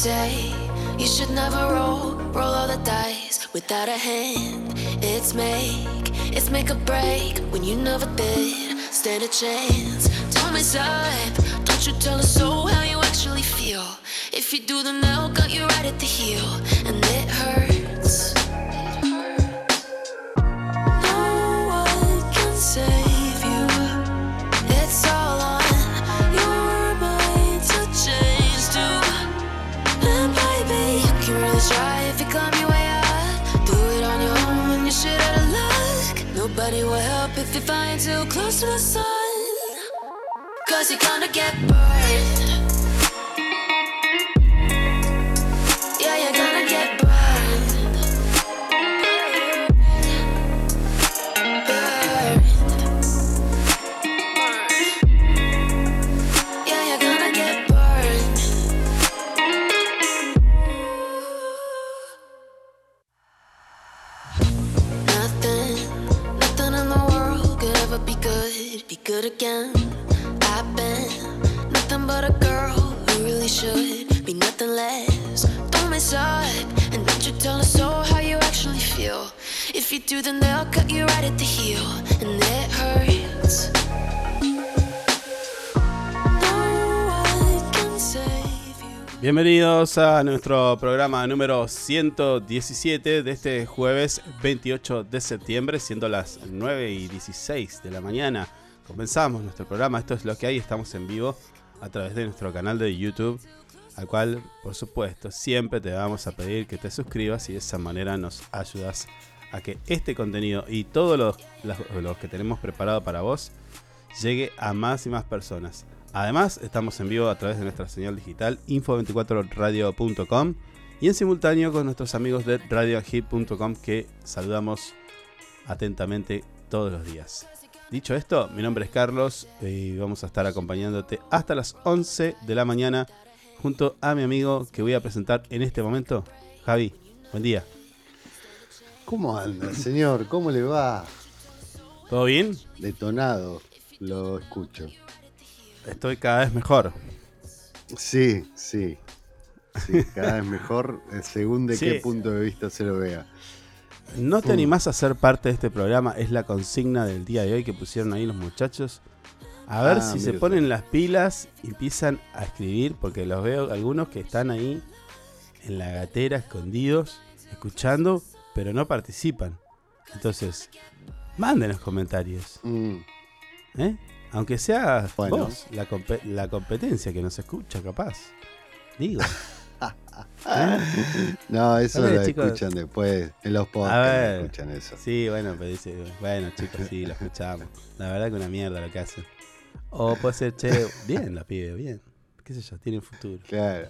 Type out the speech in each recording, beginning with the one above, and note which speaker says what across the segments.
Speaker 1: say you should never roll, roll all the dice without a hand. It's make, it's make a break when you never did stand a chance. Tell me, side, don't you tell us so how you actually feel. If you do, then they'll cut you right at the heel, and it hurts. No one can save Nobody will help if you're flying too close to the sun. Cause you're gonna get burned. I've been nothing but a girl who really should nothing less. Don't mess up, and you tell how you actually feel. If you do, then they'll cut you right at the heel, and it hurts.
Speaker 2: Bienvenidos a nuestro programa número 117 de este jueves 28 de septiembre, siendo las 9 y 16 de la mañana. Comenzamos nuestro programa, esto es lo que hay, estamos en vivo a través de nuestro canal de YouTube, al cual, por supuesto, siempre te vamos a pedir que te suscribas y de esa manera nos ayudas a que este contenido y todos los, que tenemos preparado para vos llegue a más y más personas. Además, estamos en vivo a través de nuestra señal digital info24radio.com y en simultáneo con nuestros amigos de radiohit.com que saludamos atentamente todos los días. Dicho esto, mi nombre es Carlos y vamos a estar acompañándote hasta las 11 de la mañana junto a mi amigo que voy a presentar en este momento, Javi. Buen día.
Speaker 3: ¿Cómo anda, señor? ¿Cómo le va?
Speaker 2: ¿Todo bien?
Speaker 3: Detonado, lo escucho.
Speaker 2: Estoy cada vez mejor.
Speaker 3: Sí, sí. Sí, cada vez mejor, eh, según de
Speaker 2: Sí.
Speaker 3: qué punto de vista se lo vea.
Speaker 2: ¿No te animás a ser parte de este programa? Es la consigna del día de hoy que pusieron ahí los muchachos. A ver
Speaker 3: Ah,
Speaker 2: si se ponen las pilas y empiezan a escribir, porque los veo algunos que están ahí en la gatera, escondidos, escuchando, pero no participan. Entonces, manden los comentarios,
Speaker 3: Mm,
Speaker 2: ¿eh? Aunque sea
Speaker 3: Bueno.
Speaker 2: vos, la, compe- la competencia que nos escucha, capaz. Digo.
Speaker 3: No, eso
Speaker 2: ver,
Speaker 3: lo
Speaker 2: chicos.
Speaker 3: escuchan después. En los
Speaker 2: A
Speaker 3: podcasts
Speaker 2: ver.
Speaker 3: escuchan eso.
Speaker 2: Sí, bueno, pero dice, bueno, chicos, sí, lo escuchamos. La verdad que una mierda lo que hacen. O puede ser, che, bien la pibe, bien. Qué sé yo, tienen futuro.
Speaker 3: Claro.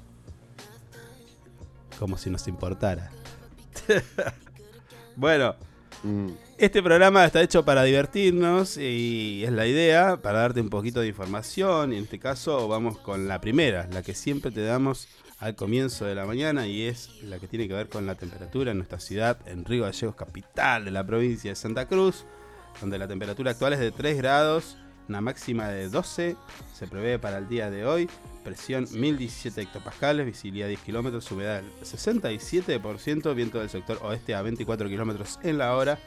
Speaker 2: Como si nos importara. bueno,
Speaker 3: Mm,
Speaker 2: este programa está hecho para divertirnos y es la idea, para darte un poquito de información. Y en este caso vamos con la primera, la que siempre te damos al comienzo de la mañana y es la que tiene que ver con la temperatura en nuestra ciudad, en Río Gallegos, capital de la provincia de Santa Cruz, donde la temperatura actual es de 3 grados, una máxima de 12, se prevé para el día de hoy, presión 1017 hectopascales, visibilidad 10 kilómetros, humedad 67%, viento del sector oeste a 24 kilómetros en la hora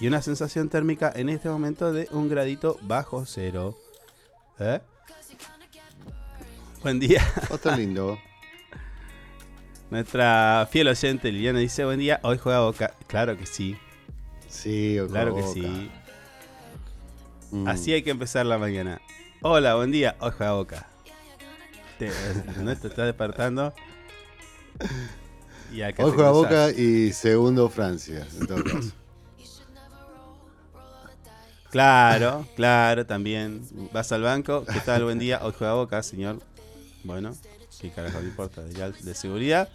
Speaker 2: y una sensación térmica en este momento de un gradito bajo cero. ¿Eh? Buen día.
Speaker 3: Otro lindo.
Speaker 2: Nuestra fiel oyente Liliana dice, buen día, hoy juega Boca. Claro que sí,
Speaker 3: Sí, ojo
Speaker 2: claro que
Speaker 3: boca.
Speaker 2: sí.
Speaker 3: Mm,
Speaker 2: Así hay que empezar la mañana. Hola, buen día, hoy juega Boca. Te, ¿no? te está despertando. Y acá
Speaker 3: Hoy juega. Boca y segundo Francia, en todo caso.
Speaker 2: Claro, claro, también. Vas al banco, ¿qué tal? Buen día. Hoy juega Boca, señor. Bueno, qué carajo no importa, ya de seguridad.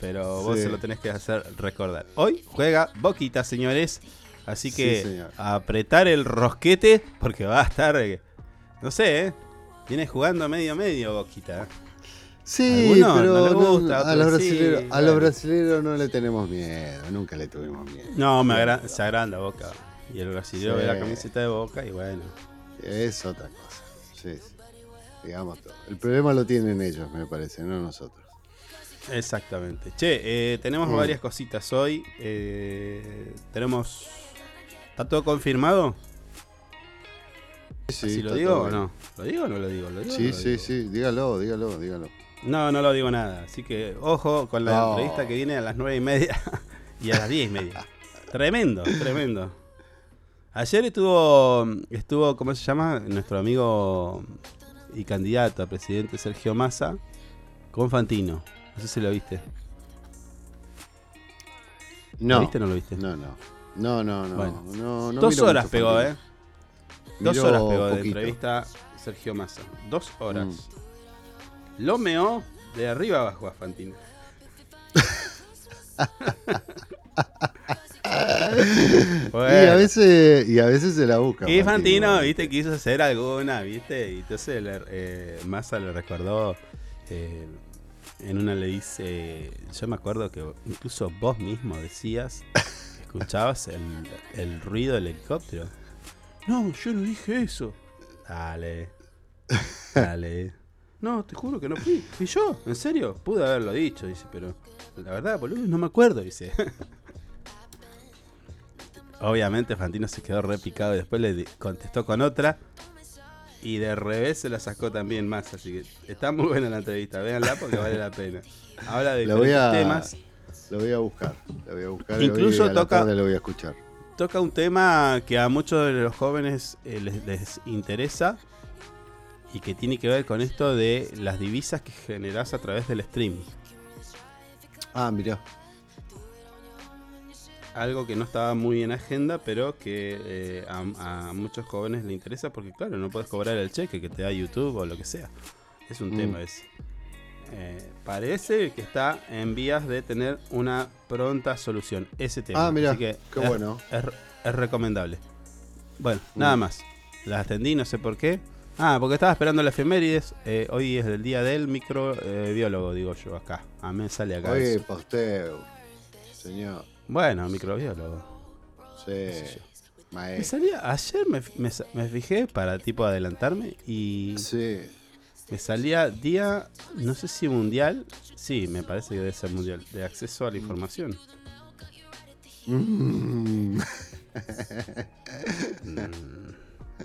Speaker 2: Pero vos
Speaker 3: Sí.
Speaker 2: se lo tenés que hacer recordar. Hoy juega Boquita, señores. Así
Speaker 3: Sí,
Speaker 2: que apretar el rosquete porque va a estar, eh, no sé, ¿eh? Viene jugando medio medio Boquita.
Speaker 3: Sí,
Speaker 2: Algunos
Speaker 3: pero
Speaker 2: no les
Speaker 3: no-
Speaker 2: gusta,
Speaker 3: a, los
Speaker 2: sí,
Speaker 3: brasileros, a
Speaker 2: bueno.
Speaker 3: los brasileros no le tenemos miedo, nunca le tuvimos miedo.
Speaker 2: No, me agra- se agranda Boca. Y el brasileño
Speaker 3: Sí.
Speaker 2: ve la camiseta de Boca y bueno.
Speaker 3: Es otra cosa. Sí, sí. Digamos todo. El problema lo tienen ellos, me parece, no nosotros.
Speaker 2: Exactamente. Che, eh, tenemos
Speaker 3: Mm.
Speaker 2: varias cositas hoy. Eh, tenemos. ¿Está todo confirmado?
Speaker 3: Sí,
Speaker 2: si lo digo o no. ¿Lo digo o no lo digo? ¿Lo digo o
Speaker 3: Sí,
Speaker 2: no lo
Speaker 3: sí,
Speaker 2: digo?
Speaker 3: sí, dígalo, dígalo, dígalo.
Speaker 2: No, no lo digo nada. Así que ojo con la
Speaker 3: No.
Speaker 2: entrevista que viene a las nueve y media y a las diez y media. tremendo, tremendo. Ayer estuvo, estuvo, ¿cómo se llama? Nuestro amigo y candidato a presidente Sergio Massa con Fantino. No sé si lo viste.
Speaker 3: No.
Speaker 2: ¿Lo viste o no lo viste?
Speaker 3: No, no. No, no, no.
Speaker 2: Bueno.
Speaker 3: no, no
Speaker 2: Dos horas pegó,
Speaker 3: Fantino.
Speaker 2: ¿eh? Dos horas pegó de entrevista Sergio Massa. Dos horas.
Speaker 3: Mm.
Speaker 2: Lo meó de arriba abajo a Fantino.
Speaker 3: Y a veces, y a veces se la busca.
Speaker 2: Y Fantino, viste, quiso hacer alguna, viste, y entonces le, eh, Massa le recordó, eh, en una le dice, yo me acuerdo que incluso vos mismo decías, escuchabas el, el ruido del helicóptero. No, yo no dije eso. Dale, dale. No, te juro que no fui. Fui yo, en serio. Pude haberlo dicho, dice, pero la verdad, boludo, no me acuerdo, dice. Obviamente Fantino se quedó repicado y después le contestó con otra. Y de revés se la sacó también más. Así que está muy buena la entrevista. Véanla porque vale la pena. Habla de
Speaker 3: Lo voy
Speaker 2: diferentes
Speaker 3: a,
Speaker 2: temas.
Speaker 3: lo voy a buscar. Lo voy a buscar.
Speaker 2: Incluso
Speaker 3: a
Speaker 2: toca-
Speaker 3: lo voy a escuchar.
Speaker 2: Toca un tema que a muchos de los jóvenes eh, les, les interesa. Y que tiene que ver con esto de las divisas que generás a través del stream.
Speaker 3: Ah, mirá.
Speaker 2: Algo que no estaba muy en agenda, pero que eh, a, a muchos jóvenes le interesa porque, claro, no puedes cobrar el cheque que te da YouTube o lo que sea. Es un
Speaker 3: Mm.
Speaker 2: tema ese. Eh, parece que está en vías de tener una pronta solución ese tema.
Speaker 3: Ah,
Speaker 2: que
Speaker 3: qué
Speaker 2: es-
Speaker 3: bueno.
Speaker 2: Es, es recomendable. Bueno,
Speaker 3: Mm.
Speaker 2: nada más. La atendí, no sé por qué. Ah, porque estaba esperando la efemérides. Eh, hoy es el día del microbiólogo, digo yo acá. A mí me sale acá.
Speaker 3: Oye, usted, señor.
Speaker 2: Bueno, microbiólogo.
Speaker 3: Sí.
Speaker 2: Me salía, ayer me, me fijé para tipo adelantarme y
Speaker 3: Sí.
Speaker 2: me salía día, no sé si mundial, sí, me parece que debe ser mundial, de acceso a la información.
Speaker 3: Mm.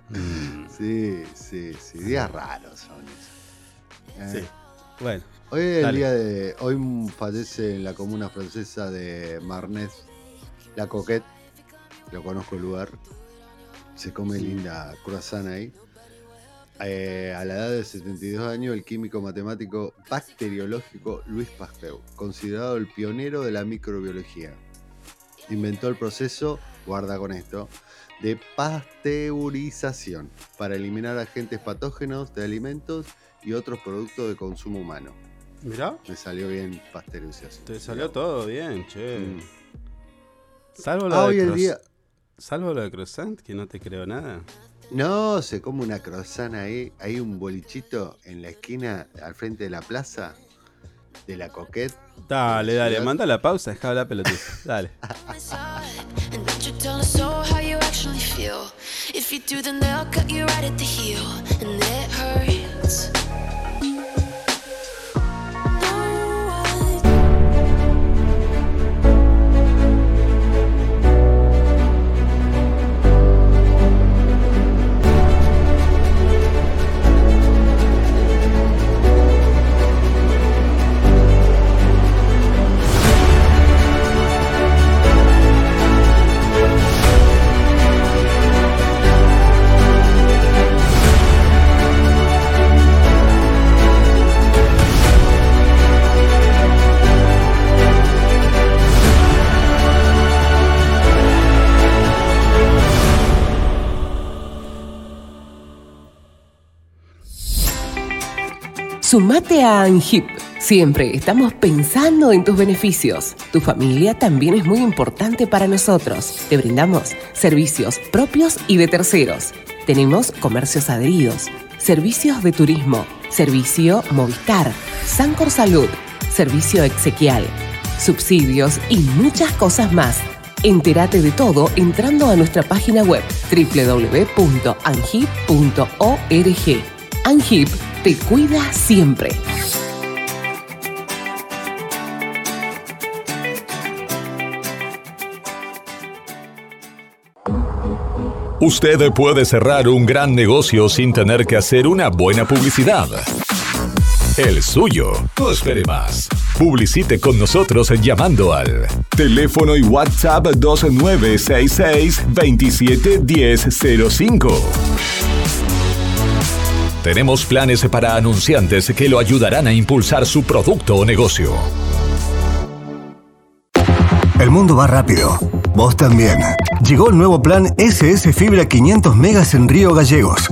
Speaker 2: Mm,
Speaker 3: Sí, sí, sí. Días raros son esos.
Speaker 2: sí,
Speaker 3: Eh,
Speaker 2: bueno,
Speaker 3: Hoy es el día de. Hoy fallece en la comuna francesa de Marnez la Coquette. Lo conozco el lugar. Se come linda croissant ahí. Eh, a la edad de 72 años, el químico matemático bacteriológico Luis Pasteur, considerado el pionero de la microbiología, inventó el proceso, guarda con esto, de pasteurización para eliminar agentes patógenos de alimentos y otros productos de consumo humano.
Speaker 2: Mirá,
Speaker 3: Me salió bien pasteurización.
Speaker 2: te salió todo bien, che.
Speaker 3: Mm.
Speaker 2: Salvo lo,
Speaker 3: Ah,
Speaker 2: de
Speaker 3: hoy el día.
Speaker 2: salvo lo de croissant, que no te creo nada.
Speaker 3: No, se come una croissant ahí. Hay un bolichito en la esquina, al frente de la plaza, de la Coquette.
Speaker 2: Dale, dale,
Speaker 3: ciudad.
Speaker 2: manda la pausa, deja hablar pelotita. Dale.
Speaker 4: Sumate a ANGIP. Siempre estamos pensando en tus beneficios. Tu familia también es muy importante para nosotros. Te brindamos servicios propios y de terceros. Tenemos comercios adheridos, servicios de turismo, servicio Movistar, Sancor Salud, servicio exequial, subsidios y muchas cosas más. Entérate de todo entrando a nuestra página web www.angip.org. Angip te cuida siempre.
Speaker 5: Usted puede cerrar un gran negocio sin tener que hacer una buena publicidad. El suyo. No espere más. Publicite con nosotros llamando al teléfono y WhatsApp 2966 271005. Tenemos planes para anunciantes que lo ayudarán a impulsar su producto o negocio.
Speaker 6: El mundo va rápido. Vos también. Llegó el nuevo plan SS Fibra 500 megas en Río Gallegos.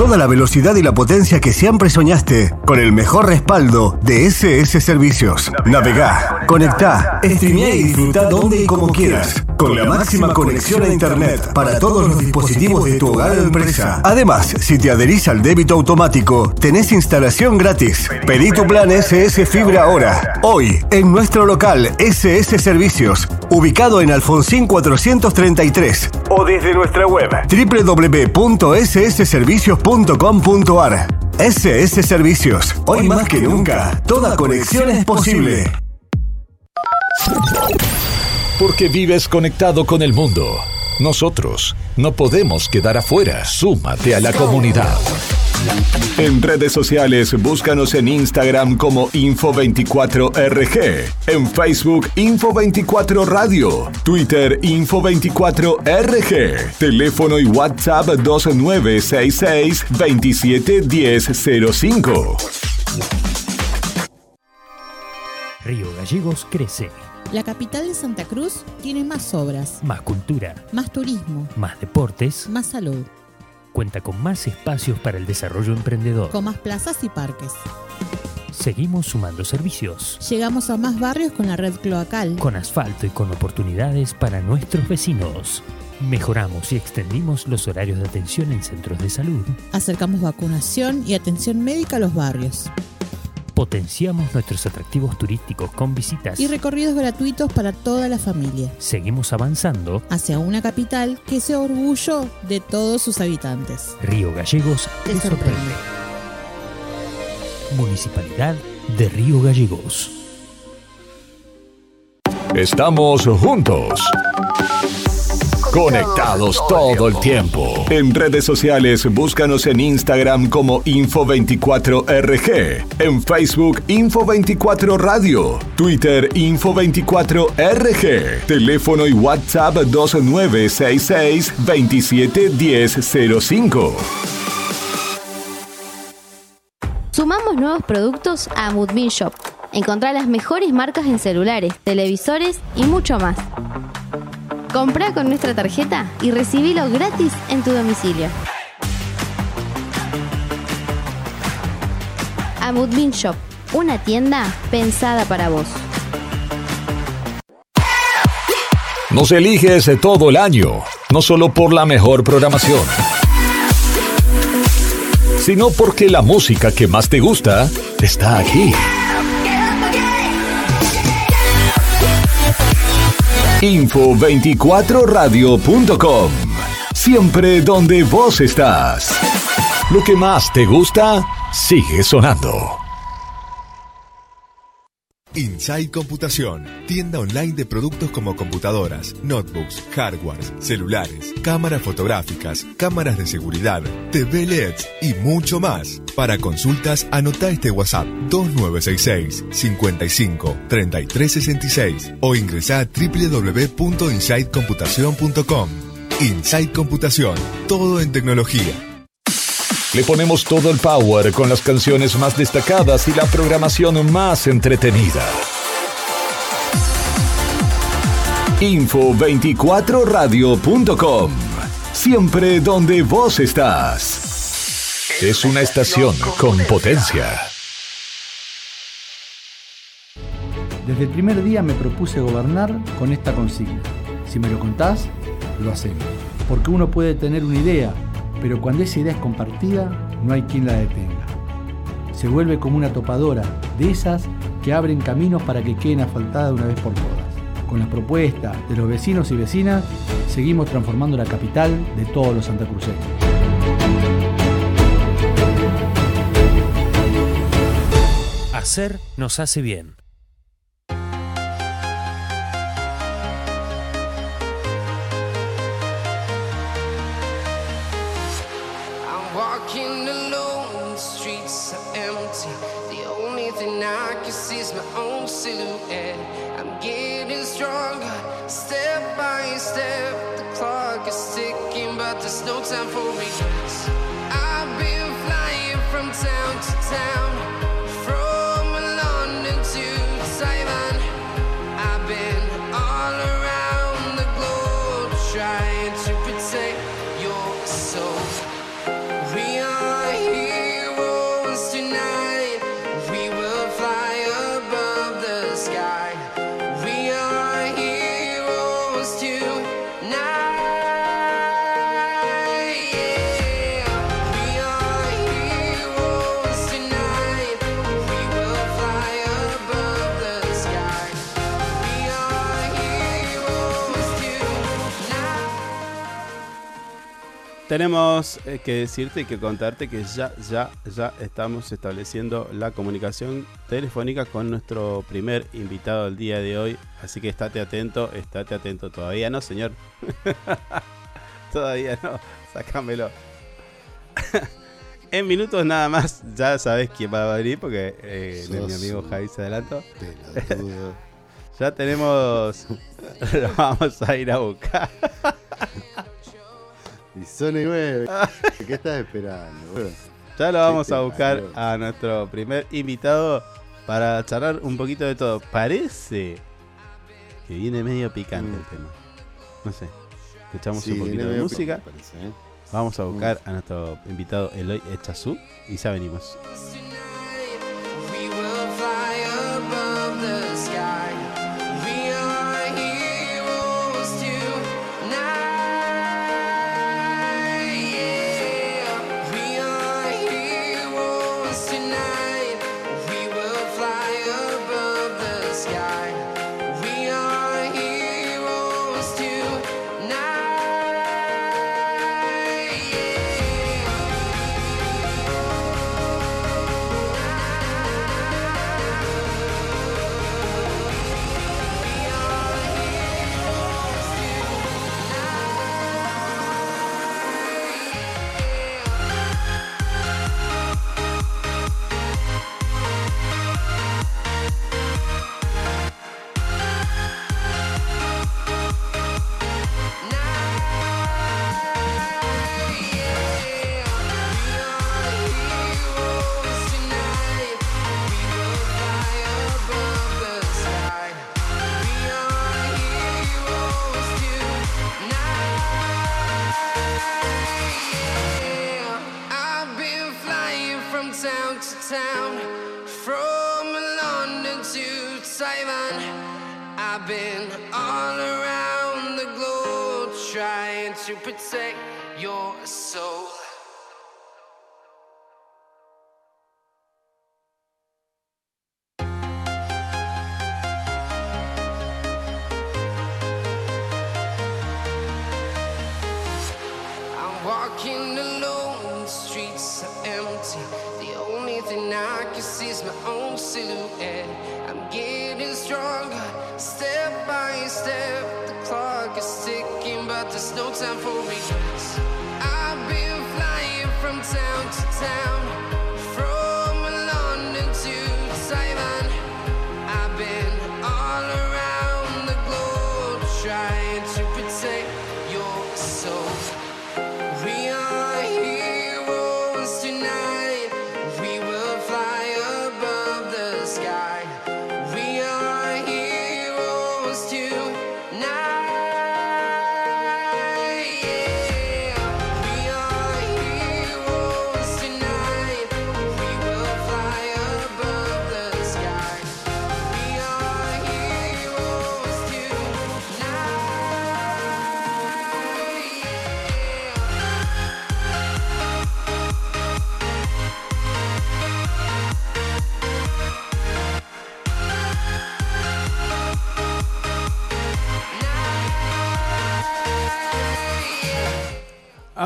Speaker 6: Toda la velocidad y la potencia que siempre soñaste, con el mejor respaldo de SS Servicios. Navegá, conectá, streamea y disfruta donde y como quieras. Con la máxima conexión a Internet para todos los dispositivos de tu hogar o empresa. Además, si te adherís al débito automático, tenés instalación gratis. Pedí tu plan SS Fibra ahora. Hoy, en nuestro local SS Servicios, ubicado en Alfonsín 433. O desde nuestra web www.ssservicios.com.ar. SS Servicios. Hoy más que nunca, toda conexión es posible.
Speaker 5: Porque vives conectado con el mundo. Nosotros no podemos quedar afuera. Súmate a la comunidad. En redes sociales, búscanos en Instagram como Info24RG, en Facebook Info24 Radio, Twitter Info24RG, teléfono y WhatsApp 2966 271005.
Speaker 7: Río Gallegos crece.
Speaker 8: La capital de Santa Cruz tiene más obras,
Speaker 7: Más cultura,
Speaker 8: más turismo,
Speaker 7: más deportes,
Speaker 8: más salud,
Speaker 7: cuenta con más espacios para el desarrollo emprendedor.
Speaker 8: con más plazas y parques.
Speaker 7: Seguimos sumando servicios,
Speaker 8: Llegamos a más barrios con la red cloacal.
Speaker 7: con asfalto y con oportunidades para nuestros vecinos. Mejoramos y extendimos los horarios de atención en centros de salud.
Speaker 8: Acercamos vacunación y atención médica a los barrios.
Speaker 7: Potenciamos nuestros atractivos turísticos con visitas.
Speaker 8: Y recorridos gratuitos para toda la familia.
Speaker 7: Seguimos avanzando.
Speaker 8: Hacia una capital que se orgullo de todos sus habitantes.
Speaker 7: Río Gallegos
Speaker 8: Te
Speaker 7: te sorprende.
Speaker 8: sorprende.
Speaker 7: Municipalidad de Río Gallegos.
Speaker 5: Estamos juntos. Conectados todo el tiempo. En redes sociales, búscanos en Instagram como Info24RG, en Facebook Info24 Radio, Twitter Info24RG, teléfono y WhatsApp 2966 271005.
Speaker 9: Sumamos nuevos productos a Moodbean Shop. Encontrá las mejores marcas en celulares, televisores y mucho más. Comprá con nuestra tarjeta y recibilo gratis en tu domicilio. A Moodbean Shop, una tienda pensada para vos.
Speaker 5: Nos eliges todo el año, no solo por la mejor programación, sino porque la música que más te gusta está aquí. Info24radio.com. Siempre donde vos estás. Lo que más te gusta sigue sonando.
Speaker 10: Inside Computación, tienda online de productos como computadoras, notebooks, hardwares, celulares, cámaras fotográficas, cámaras de seguridad, TV LEDs y mucho más. Para consultas, anota este WhatsApp 2966 55 3366 o ingresa a www.insidecomputación.com. Inside Computación, todo en tecnología.
Speaker 5: Le ponemos todo el power con las canciones más destacadas y la programación más entretenida. Info24radio.com. Siempre donde vos estás. es una estación con potencia.
Speaker 11: Desde el primer día me propuse gobernar con esta consigna. Si me lo contás, lo hacemos. Porque uno puede tener una idea, pero cuando esa idea es compartida, no hay quien la detenga. Se vuelve como una topadora, de esas que abren caminos para que queden asfaltadas una vez por todas. Con la propuesta de los vecinos y vecinas, seguimos transformando la capital de todos los santacruceños.
Speaker 7: Hacer nos hace bien.
Speaker 12: There's no time for regrets. I've been flying from town to town,
Speaker 2: Tenemos eh, que decirte y que contarte que ya, ya, ya estamos estableciendo la comunicación telefónica con nuestro primer invitado del día de hoy. Así que estate atento, estate atento. Todavía no, señor. Todavía no. Sácamelo. en minutos nada más, ya sabes quién va a venir porque eh, mi amigo Javi se adelantó. Ya tenemos. Lo vamos a ir a buscar.
Speaker 3: Y son y nueve. ¿Qué estás esperando? Bueno,
Speaker 2: Ya lo vamos
Speaker 3: ¿Qué
Speaker 2: a buscar a nuestro primer invitado para charlar un poquito de todo. Parece que viene medio picante el tema. No sé. Escuchamos
Speaker 3: sí,
Speaker 2: un poquito de música.
Speaker 3: parece, ¿eh?
Speaker 2: Vamos a buscar a nuestro invitado Eloy Echazú y ya venimos.
Speaker 12: Protect your soul.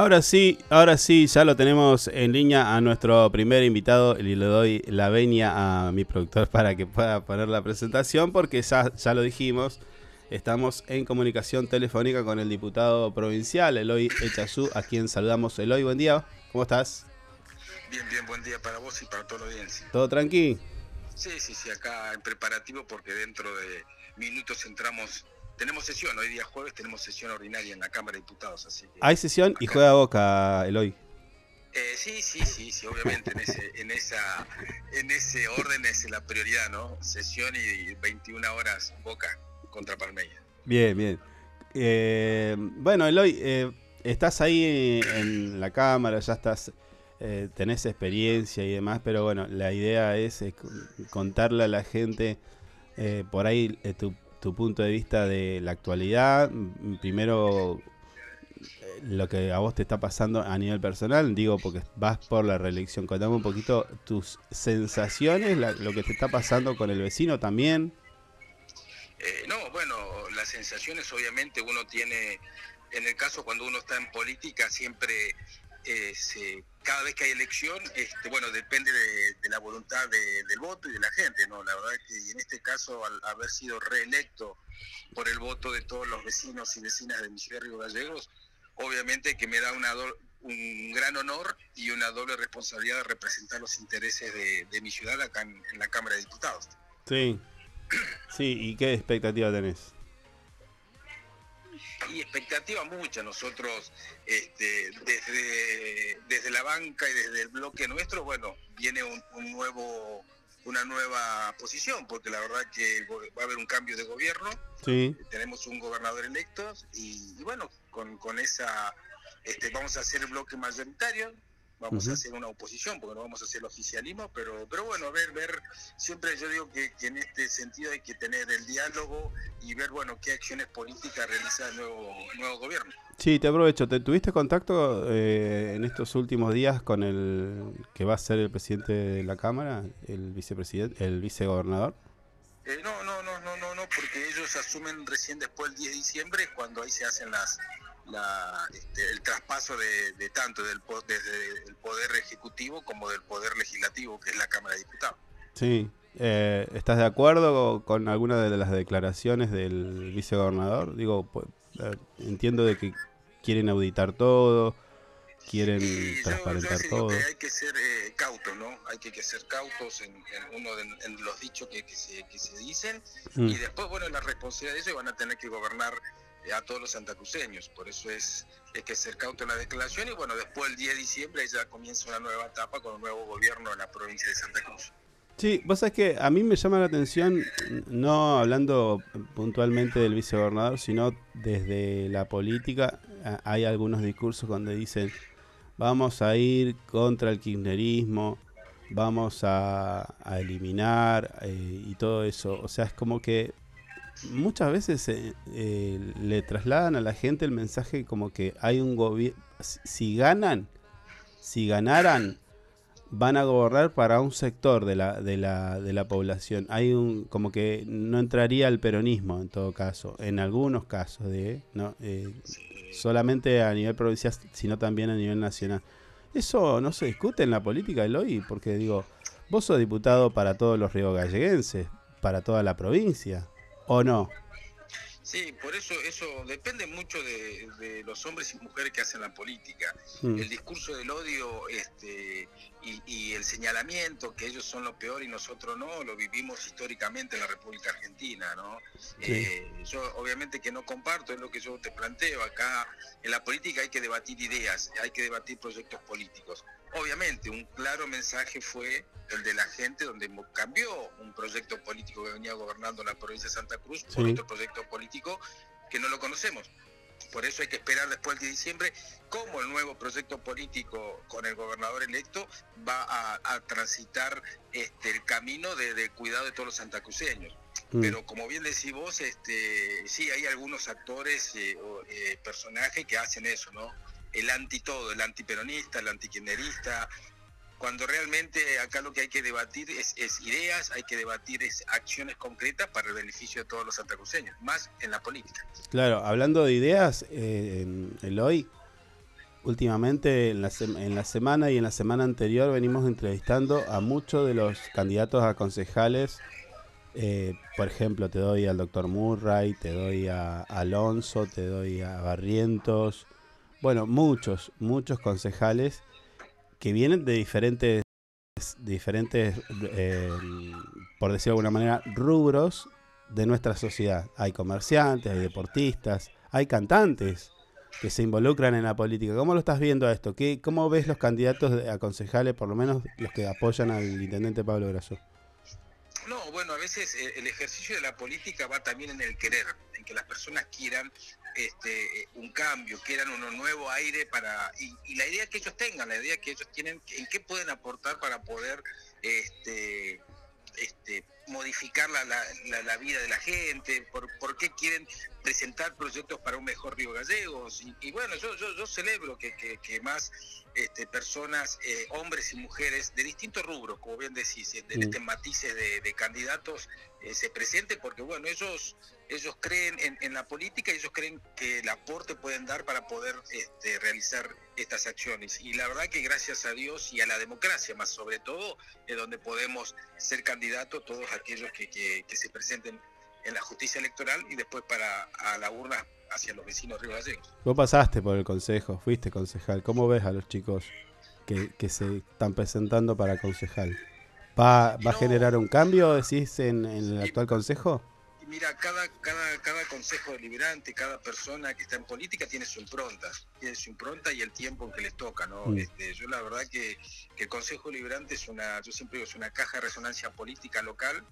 Speaker 2: Ahora sí, ahora sí, ya lo tenemos en línea a nuestro primer invitado y le doy la venia a mi productor para que pueda poner la presentación porque ya, ya lo dijimos, estamos en comunicación telefónica con el diputado provincial Eloy Echazú, a quien saludamos. Eloy, buen día, ¿cómo estás?
Speaker 13: Bien, bien, buen día para vos y para toda la audiencia.
Speaker 2: ¿Todo tranqui?
Speaker 13: Sí, sí, sí, acá en preparativo porque dentro de minutos entramos tenemos sesión, hoy día jueves tenemos sesión ordinaria en la Cámara de Diputados, así que...
Speaker 2: Hay sesión y juega Boca, Eloy.
Speaker 13: Eh, sí, sí, sí, sí, obviamente en ese, en esa, en ese orden es la prioridad, ¿no? Sesión y 21 horas Boca contra Palmeiras.
Speaker 2: Bien, bien. Eh, bueno, Eloy, eh, estás ahí en la cámara, ya estás, eh, tenés experiencia y demás, pero bueno, la idea es eh, contarle a la gente eh, por ahí tu tu punto de vista de la actualidad. Primero, eh, lo que a vos te está pasando a nivel personal, digo, porque vas por la reelección. Contame un poquito tus sensaciones, la- lo que te está pasando con el vecino también.
Speaker 13: Eh, no, bueno, las sensaciones obviamente uno tiene, en el caso cuando uno está en política, siempre se- cada vez que hay elección, este, bueno, depende de, la voluntad de- del voto y de la gente, ¿no? La verdad que en este caso, al haber sido reelecto por el voto de todos los vecinos y vecinas de mi ciudad Río Gallegos, obviamente que me da una do- un gran honor y una doble responsabilidad de representar los intereses de, de mi ciudad acá en- en la Cámara de Diputados.
Speaker 2: Sí. Sí, ¿y qué expectativa tenés?
Speaker 13: Y expectativa mucha. Nosotros, este, desde, desde la banca y desde el bloque nuestro, bueno, viene un, un nuevo una nueva posición, porque la verdad que va a haber un cambio de gobierno,
Speaker 2: Sí.
Speaker 13: tenemos un gobernador electo y, y bueno, con, con esa, este, vamos a hacer el bloque mayoritario, vamos a hacer una oposición, porque no vamos a hacer el oficialismo, pero, pero bueno, ver, ver, siempre yo digo que, que en este sentido hay que tener el diálogo y ver, bueno, qué acciones políticas realiza el nuevo, nuevo gobierno.
Speaker 2: Sí, te aprovecho. ¿Te, ¿Tuviste contacto eh, en estos últimos días con el que va a ser el presidente de la Cámara, el vicepresidente, el vicegobernador?
Speaker 13: Eh, no, no, no, no, no, no, porque ellos asumen recién después del 10 de diciembre, cuando ahí se hacen las la, este, el traspaso de, de tanto del desde el poder ejecutivo como del poder legislativo, que es la Cámara de Diputados.
Speaker 2: Sí. Eh, ¿Estás de acuerdo con alguna de las declaraciones del vicegobernador? Digo, eh, entiendo de que quieren auditar todo, quieren transparentar
Speaker 13: Yo
Speaker 2: todo.
Speaker 13: que hay que ser eh, cautos, ¿no? Hay que, que ser cautos en, en uno de en los dichos que, que se, que se dicen
Speaker 2: Mm.
Speaker 13: y después, bueno, la responsabilidad de ellos van a tener que gobernar a todos los santacruceños. Por eso es, hay que ser cauto en la declaración y bueno, después el 10 de diciembre ya comienza una nueva etapa con un nuevo gobierno en la provincia de Santa Cruz.
Speaker 2: Sí, vos sabés que a mí me llama la atención, no hablando puntualmente del vicegobernador, sino desde la política, hay algunos discursos donde dicen, vamos a ir contra el kirchnerismo, vamos a, a eliminar eh, y todo eso. O sea, es como que muchas veces eh, eh, le trasladan a la gente el mensaje como que hay un gobierno, si ganan, si ganaran, van a gobernar para un sector de la, de la, de la población. Hay un, como que no entraría el peronismo en todo caso, en algunos casos de, no, Eh, solamente a nivel provincial, sino también a nivel nacional. Eso no se discute en la política, Eloy, porque digo, vos sos diputado para todos los ríos galleguenses, para toda la provincia, ¿o no?
Speaker 13: Sí, por eso eso depende mucho de, de los hombres y mujeres que hacen la política.
Speaker 2: Mm.
Speaker 13: El discurso del odio este, y, y el señalamiento, que ellos son lo peor y nosotros no, lo vivimos históricamente en la República Argentina, ¿no?
Speaker 2: Sí.
Speaker 13: Eh, yo obviamente que no comparto, es lo que yo te planteo. Acá en la política hay que debatir ideas, hay que debatir proyectos políticos. Obviamente, un claro mensaje fue el de la gente donde cambió un proyecto político que venía gobernando la provincia de Santa Cruz por
Speaker 2: Sí.
Speaker 13: otro proyecto político que no lo conocemos. Por eso hay que esperar después del 10 de diciembre cómo el nuevo proyecto político con el gobernador electo va a, a transitar este, el camino de, de cuidado de todos los santacruceños.
Speaker 2: Mm.
Speaker 13: Pero como bien decís vos, este, sí hay algunos actores, eh, o, eh, personajes que hacen eso, ¿no? El anti todo, el antiperonista, el antikirchnerista, cuando realmente acá lo que hay que debatir es, es ideas, hay que debatir es acciones concretas para el beneficio de todos los santacruceños, más en la política.
Speaker 2: Claro, hablando de ideas, eh, Eloy, últimamente en la, en la semana y en la semana anterior venimos entrevistando a muchos de los candidatos a concejales. Eh, por ejemplo, te doy al doctor Murray, te doy a Alonso, te doy a Barrientos. Bueno, muchos, muchos concejales que vienen de diferentes, diferentes eh, por decirlo de alguna manera, rubros de nuestra sociedad. Hay comerciantes, hay deportistas, hay cantantes que se involucran en la política. ¿Cómo lo estás viendo a esto? ¿Qué, ¿Cómo ves los candidatos a concejales, por lo menos los que apoyan al intendente Pablo Grasso?
Speaker 13: No, bueno, a veces eh, el ejercicio de la política va también en el querer, en que las personas quieran este, eh, un cambio, quieran un nuevo aire para y, y la idea que ellos tengan, la idea que ellos tienen, en qué pueden aportar para poder este, este, modificar la, la- la- la vida de la gente, por, por qué quieren presentar proyectos para un mejor Río Gallegos. Y, y bueno, yo, yo, yo celebro que, que- que más este, personas, eh, hombres y mujeres de distintos rubros, como bien decís, de
Speaker 2: Mm.
Speaker 13: este matices de, de candidatos eh, se presenten, porque bueno, ellos ellos creen en, en la política y ellos creen que el aporte pueden dar para poder este, realizar estas acciones. Y la verdad que gracias a Dios y a la democracia, más sobre todo, es donde podemos ser candidatos todos aquellos que, que- que se presenten en la justicia electoral y después para a la urna hacia los vecinos río gallegos.
Speaker 2: Vos pasaste por el consejo, fuiste concejal. ¿Cómo ves a los chicos que, que se están presentando para concejal? ¿Va, va a generar un cambio, decís, en, en el actual consejo?
Speaker 13: Mira, cada, cada, cada consejo deliberante, cada persona que está en política tiene su impronta, tiene su impronta y el tiempo en que les toca, ¿no?
Speaker 2: Mm.
Speaker 13: Este, yo la verdad que, que el consejo deliberante es una, yo siempre digo, es una caja de resonancia política local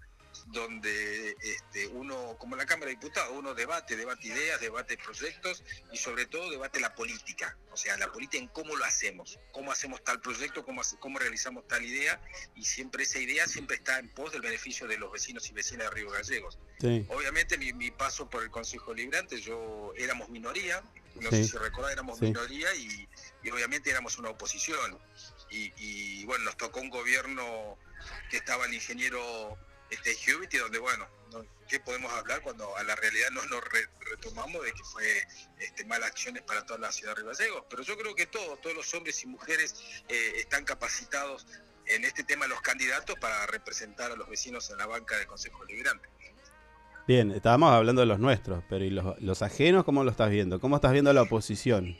Speaker 13: donde este, uno, como la Cámara de Diputados, uno debate, debate ideas, debate proyectos y sobre todo debate la política, o sea, la política en cómo lo hacemos, cómo hacemos tal proyecto, cómo, hace- cómo realizamos tal idea y siempre esa idea siempre está en pos del beneficio de los vecinos y vecinas de Río Gallegos.
Speaker 2: Sí.
Speaker 13: Obviamente mi, mi paso por el Consejo Librante, yo éramos minoría, no
Speaker 2: Sí.
Speaker 13: sé si recordás, éramos
Speaker 2: Sí.
Speaker 13: minoría y, y obviamente éramos una oposición. Y, y, bueno, nos tocó un gobierno que estaba el ingeniero este, Hewitt y donde, bueno, no- ¿qué podemos hablar cuando a la realidad no nos re- retomamos de que fue este, malas acciones para toda la ciudad de Río Gallegos? Pero yo creo que todos, todos los hombres y mujeres eh, están capacitados en este tema los candidatos para representar a los vecinos en la banca del Consejo Librante.
Speaker 2: Bien, estábamos hablando de los nuestros, pero ¿y los, los ajenos cómo lo estás viendo? ¿Cómo estás viendo la oposición?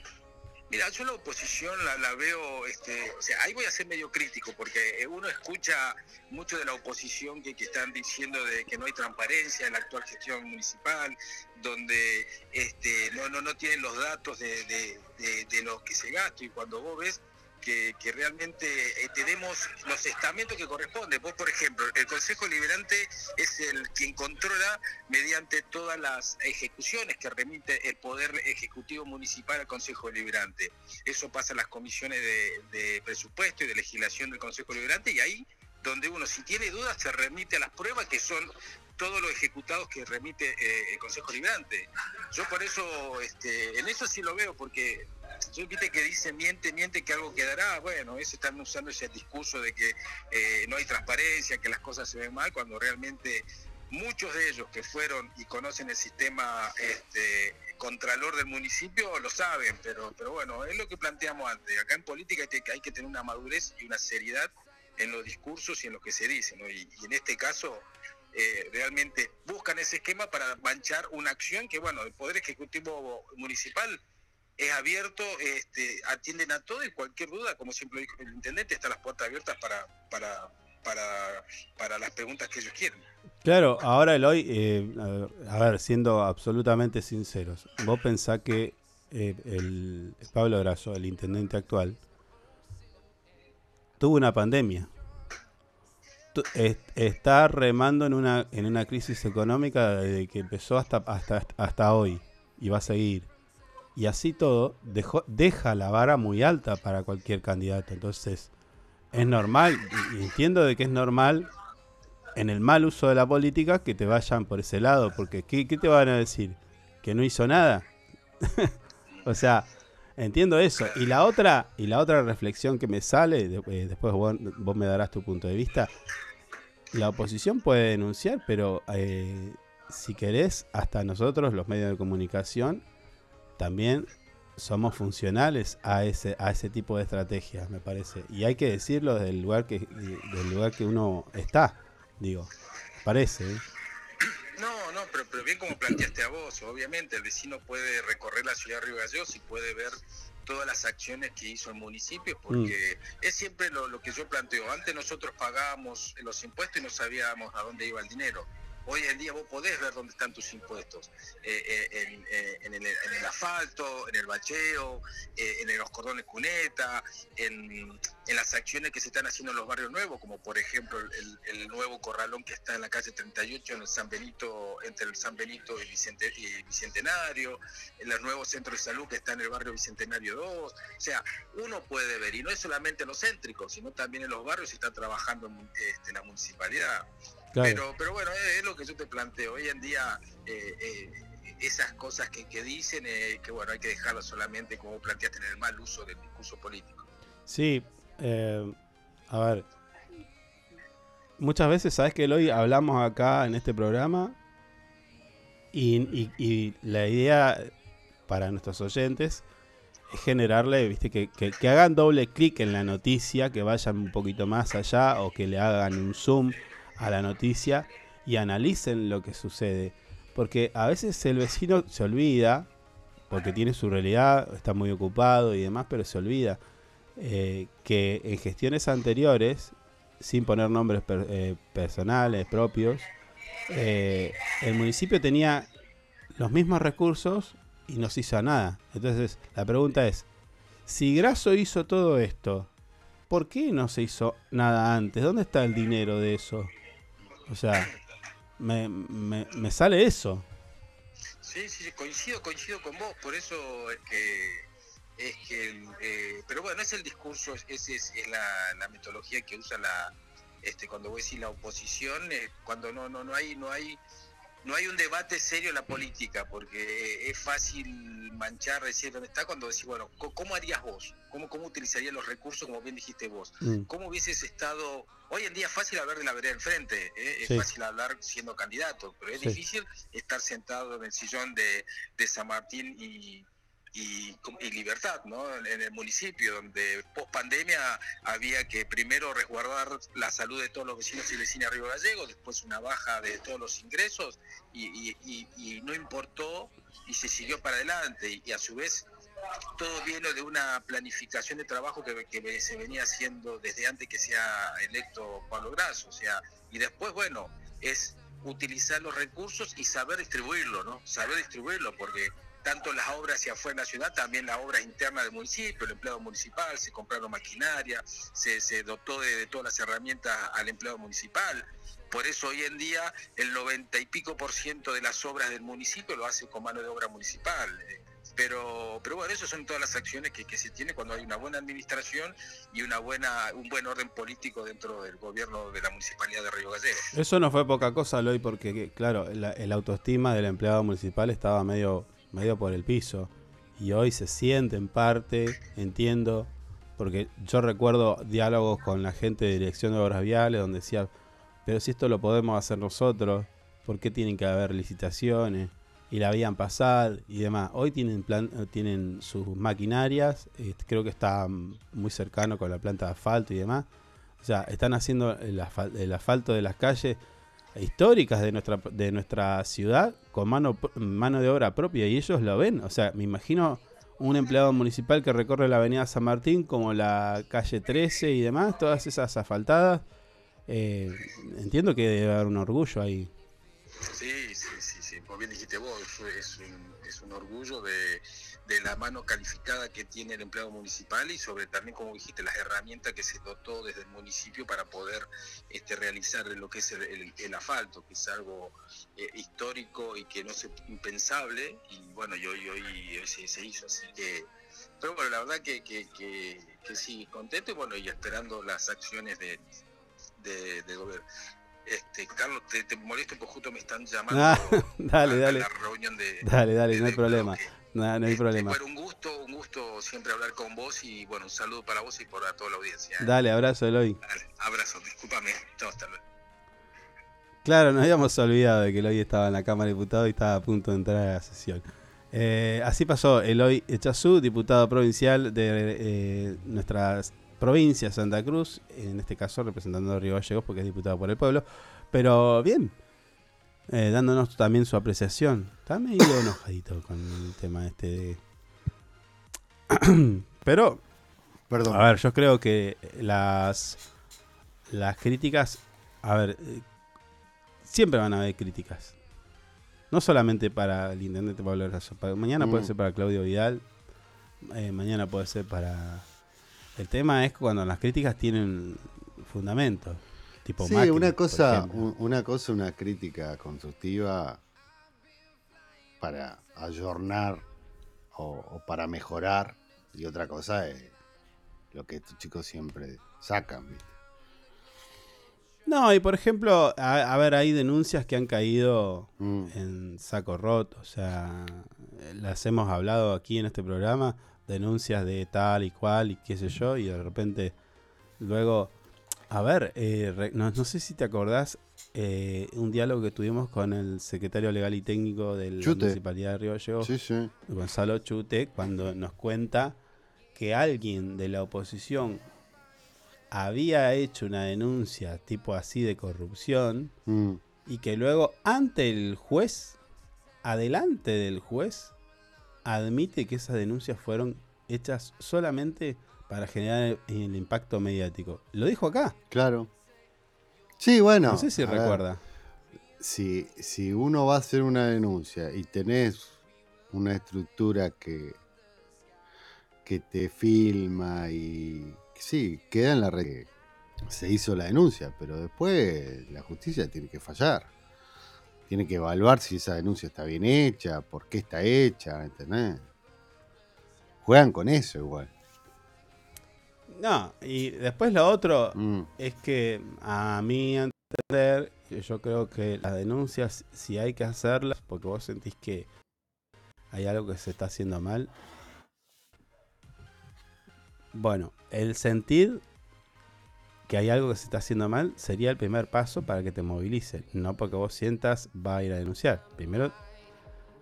Speaker 13: Mira, yo la oposición la, la veo, este, o sea, ahí voy a ser medio crítico porque eh, uno escucha mucho de la oposición que, que están diciendo de que no hay transparencia en la actual gestión municipal, donde este, no, no, no tienen los datos de, de, de- de lo que se gasta y cuando vos ves que, realmente eh, tenemos los estamentos que corresponden. Vos, por ejemplo, el Consejo Liberante es el quien controla mediante todas las ejecuciones que remite el Poder Ejecutivo Municipal al Consejo Liberante. Eso pasa en las comisiones de, de presupuesto y de legislación del Consejo Liberante y ahí donde uno si tiene dudas se remite a las pruebas que son todos los ejecutados que remite eh, el Consejo Liberante. Yo por eso, este, en eso sí lo veo, porque yo viste que dice miente, miente que algo quedará, bueno, eso están usando ese discurso de que eh, no hay transparencia, que las cosas se ven mal, cuando realmente muchos de ellos que fueron y conocen el sistema este, contralor del municipio lo saben, pero, pero bueno, es lo que planteamos antes. Acá en política hay que, hay que tener una madurez y una seriedad en los discursos y en lo que se dice, ¿no? y, y en este caso eh, realmente buscan ese esquema para manchar una acción que, bueno, el Poder Ejecutivo Municipal es abierto, este, atienden a todo y cualquier duda, como siempre dijo el intendente, están las puertas abiertas para, para, para, para las preguntas que ellos quieren.
Speaker 2: Claro, ahora Eloy, eh, a ver, siendo absolutamente sinceros, vos pensás que eh, el Pablo Grasso, el intendente actual, tuvo una pandemia. Está remando en una, en una crisis económica desde que empezó hasta, hasta, hasta hoy y va a seguir. Y así todo, deja la vara muy alta para cualquier candidato. Entonces, es normal, y entiendo de que es normal en el mal uso de la política que te vayan por ese lado, porque ¿qué, qué te van a decir? ¿Que no hizo nada? o sea, entiendo eso. Y la otra, y la otra reflexión que me sale, eh, después vos, vos me darás tu punto de vista, la oposición puede denunciar, pero eh, si querés, hasta nosotros, los medios de comunicación, también somos funcionales a ese, a ese tipo de estrategias, me parece. Y hay que decirlo desde el lugar que, del lugar que uno está, digo, parece. ¿eh?
Speaker 13: No, no, pero, pero bien como planteaste a vos, obviamente el vecino puede recorrer la ciudad de Río Gallegos y puede ver todas las acciones que hizo el municipio, porque es siempre lo, lo que yo planteo. Antes nosotros pagábamos los impuestos y no sabíamos a dónde iba el dinero. Hoy en día vos podés ver dónde están tus impuestos, eh, eh, en, eh, en el, en el asfalto, en el bacheo, en los cordones cuneta, en, en las acciones que se están haciendo en los barrios nuevos, como por ejemplo el, el nuevo corralón que está en la calle 38, en el San Benito, entre el San Benito y, Vicente, y Bicentenario, en los nuevos centros de salud que está en el barrio Bicentenario 2. O sea, uno puede ver, y no es solamente en los céntricos, sino también en los barrios se está trabajando este, la municipalidad.
Speaker 2: Claro.
Speaker 13: Pero, pero bueno, es, es lo que yo te planteo. Hoy en día, eh, eh, esas cosas que, que dicen, eh, que bueno, hay que dejarlas solamente, como planteaste, en el mal uso del discurso político.
Speaker 2: Sí, eh, a ver. Muchas veces, ¿sabes que hoy hablamos acá en este programa? Y, y- la idea para nuestros oyentes es generarle, viste, que- que hagan doble clic en la noticia, que vayan un poquito más allá o que le hagan un zoom a la noticia y analicen lo que sucede. Porque a veces el vecino se olvida, porque tiene su realidad, está muy ocupado y demás, pero se olvida eh, que en gestiones anteriores, sin poner nombres eh, personales propios, eh, el municipio tenía los mismos recursos y no se hizo nada. Entonces, la pregunta es, si Grasso hizo todo esto, ¿por qué no se hizo nada antes? ¿Dónde está el dinero de eso? O sea, me, me- me sale eso.
Speaker 13: Sí, sí, coincido, coincido con vos, por eso es que es que eh, pero bueno, es el discurso, es, es, la, la metodología que usa la este cuando voy a decir la oposición, eh, cuando no no no hay no hay no hay un debate serio en la política, porque es fácil manchar, decir dónde está, cuando decís, bueno, ¿cómo harías vos? ¿Cómo, cómo utilizarías los recursos, como bien dijiste vos?
Speaker 2: Mm.
Speaker 13: ¿Cómo hubieses estado? Hoy en día es fácil hablar de la vereda enfrente, ¿eh? es
Speaker 2: Sí.
Speaker 13: fácil hablar siendo candidato, pero es
Speaker 2: Sí.
Speaker 13: difícil estar sentado en el sillón de, de San Martín y, y, y Libertad, ¿no? En el municipio, donde post pandemia había que primero resguardar la salud de todos los vecinos y vecinas de Río Gallego, después una baja de todos los ingresos y, no importó y se siguió para adelante y, y a su vez todo viene de una planificación de trabajo que, que se venía haciendo desde antes que sea electo Pablo Grasso, o sea, y después, bueno, es utilizar los recursos y saber distribuirlo, ¿no? Saber distribuirlo, porque tanto las obras hacia afuera de la ciudad, también las obras internas del municipio, el empleado municipal, se compraron maquinaria, se, dotó de, todas las herramientas al empleado municipal. Por eso hoy en día el 90 y pico por ciento de las obras del municipio lo hace con mano de obra municipal. Pero, pero bueno, esas son todas las acciones que, se tiene cuando hay una buena administración y una buena, un buen orden político dentro del gobierno de la municipalidad de Río Gallegos.
Speaker 2: Eso no fue poca cosa, Loy, porque, que, claro, la, el autoestima del empleado municipal estaba medio, medio por el piso. Y hoy se siente en parte, entiendo, porque yo recuerdo diálogos con la gente de Dirección de Obras Viales donde decía, pero si esto lo podemos hacer nosotros, ¿por qué tienen que haber licitaciones? Y la habían pasado y demás. Hoy tienen, plan, tienen sus maquinarias, eh, creo que está muy cercano con la planta de asfalto y demás. O sea, están haciendo el, asfal- el asfalto de las calles históricas de nuestra, de nuestra ciudad con mano, mano de obra propia y ellos lo ven. O sea, me imagino un empleado municipal que recorre la avenida San Martín como la calle 13 y demás, todas esas asfaltadas. Eh, entiendo que debe haber un orgullo ahí.
Speaker 13: Sí, sí, sí, sí, como bien dijiste vos, es un, es un orgullo de, de la mano calificada que tiene el empleado municipal y sobre también, como dijiste, las herramientas que se dotó desde el municipio para poder este, realizar lo que es el, el- el asfalto, que es algo eh, histórico y que no es impensable, y bueno, y hoy, hoy, hoy se, se hizo, así que... Pero bueno, la verdad que, que, que, que sí, contento y bueno, y esperando las acciones de, de, gobierno. Este, Carlos, te, te molesto porque justo me están llamando
Speaker 2: Ah, dale,
Speaker 13: a
Speaker 2: dale.
Speaker 13: la reunión de...
Speaker 2: Dale, dale, no hay problema. No, no hay problema.
Speaker 13: Bueno, un gusto, un gusto siempre hablar con vos y bueno, un saludo para vos y para toda la audiencia. ¿eh?
Speaker 2: Dale, abrazo, Eloy.
Speaker 13: Dale, abrazo, discúlpame. Chao, hasta luego.
Speaker 2: Claro, nos habíamos olvidado de que Eloy estaba en la Cámara de Diputados y estaba a punto de entrar a la sesión. Eh, así pasó Eloy Echazú, diputado provincial de eh, nuestra provincia, Santa Cruz, en este caso representando a Río Gallegos porque es diputado por el pueblo. Pero bien, eh, dándonos también su apreciación. Está medio enojadito con el tema este de... Pero,
Speaker 3: Perdón.
Speaker 2: a ver, yo creo que las, las críticas, a ver, eh, siempre van a haber críticas. No solamente para el intendente Pablo para- Mañana puede
Speaker 3: Mm.
Speaker 2: ser para Claudio Vidal. eh, mañana puede ser para... El tema es cuando las críticas tienen fundamento. Tipo
Speaker 3: Sí,
Speaker 2: Macri,
Speaker 3: una cosa, un- una cosa, una crítica constructiva para ayornar o, o para mejorar, y otra cosa es lo que estos chicos siempre sacan, ¿viste?
Speaker 2: No, y por ejemplo, a, a ver, hay denuncias que han caído
Speaker 3: Mm.
Speaker 2: en saco roto. O sea, las hemos hablado aquí en este programa, denuncias de tal y cual y qué sé yo, y de repente luego, a ver, eh, no, no sé si te acordás eh, un diálogo que tuvimos con el secretario legal y técnico de la
Speaker 3: Chute.
Speaker 2: Municipalidad de Río Gallegos,
Speaker 3: Sí, sí.
Speaker 2: Gonzalo Chute, cuando nos cuenta que alguien de la oposición había hecho una denuncia tipo así de corrupción
Speaker 3: Mm.
Speaker 2: y que luego ante el juez, adelante del juez, admite que esas denuncias fueron hechas solamente para generar el, impacto mediático. Lo dijo acá.
Speaker 3: Claro. Sí, bueno.
Speaker 2: no sé si
Speaker 3: ver,
Speaker 2: recuerda.
Speaker 3: si, si uno va a hacer una denuncia y tenés una estructura que, que te filma y sí, queda en la red. Se hizo la denuncia, pero después la justicia tiene que fallar. Tiene que evaluar si esa denuncia está bien hecha, por qué está hecha, ¿entendés? Juegan con eso igual.
Speaker 2: No, y después lo otro
Speaker 3: Mm.
Speaker 2: es que a mí entender, yo creo que las denuncias, si hay que hacerlas, porque vos sentís que hay algo que se está haciendo mal. Bueno, el sentir que hay algo que se está haciendo mal sería el primer paso para que te movilicen. No porque vos sientas va a ir a denunciar. Primero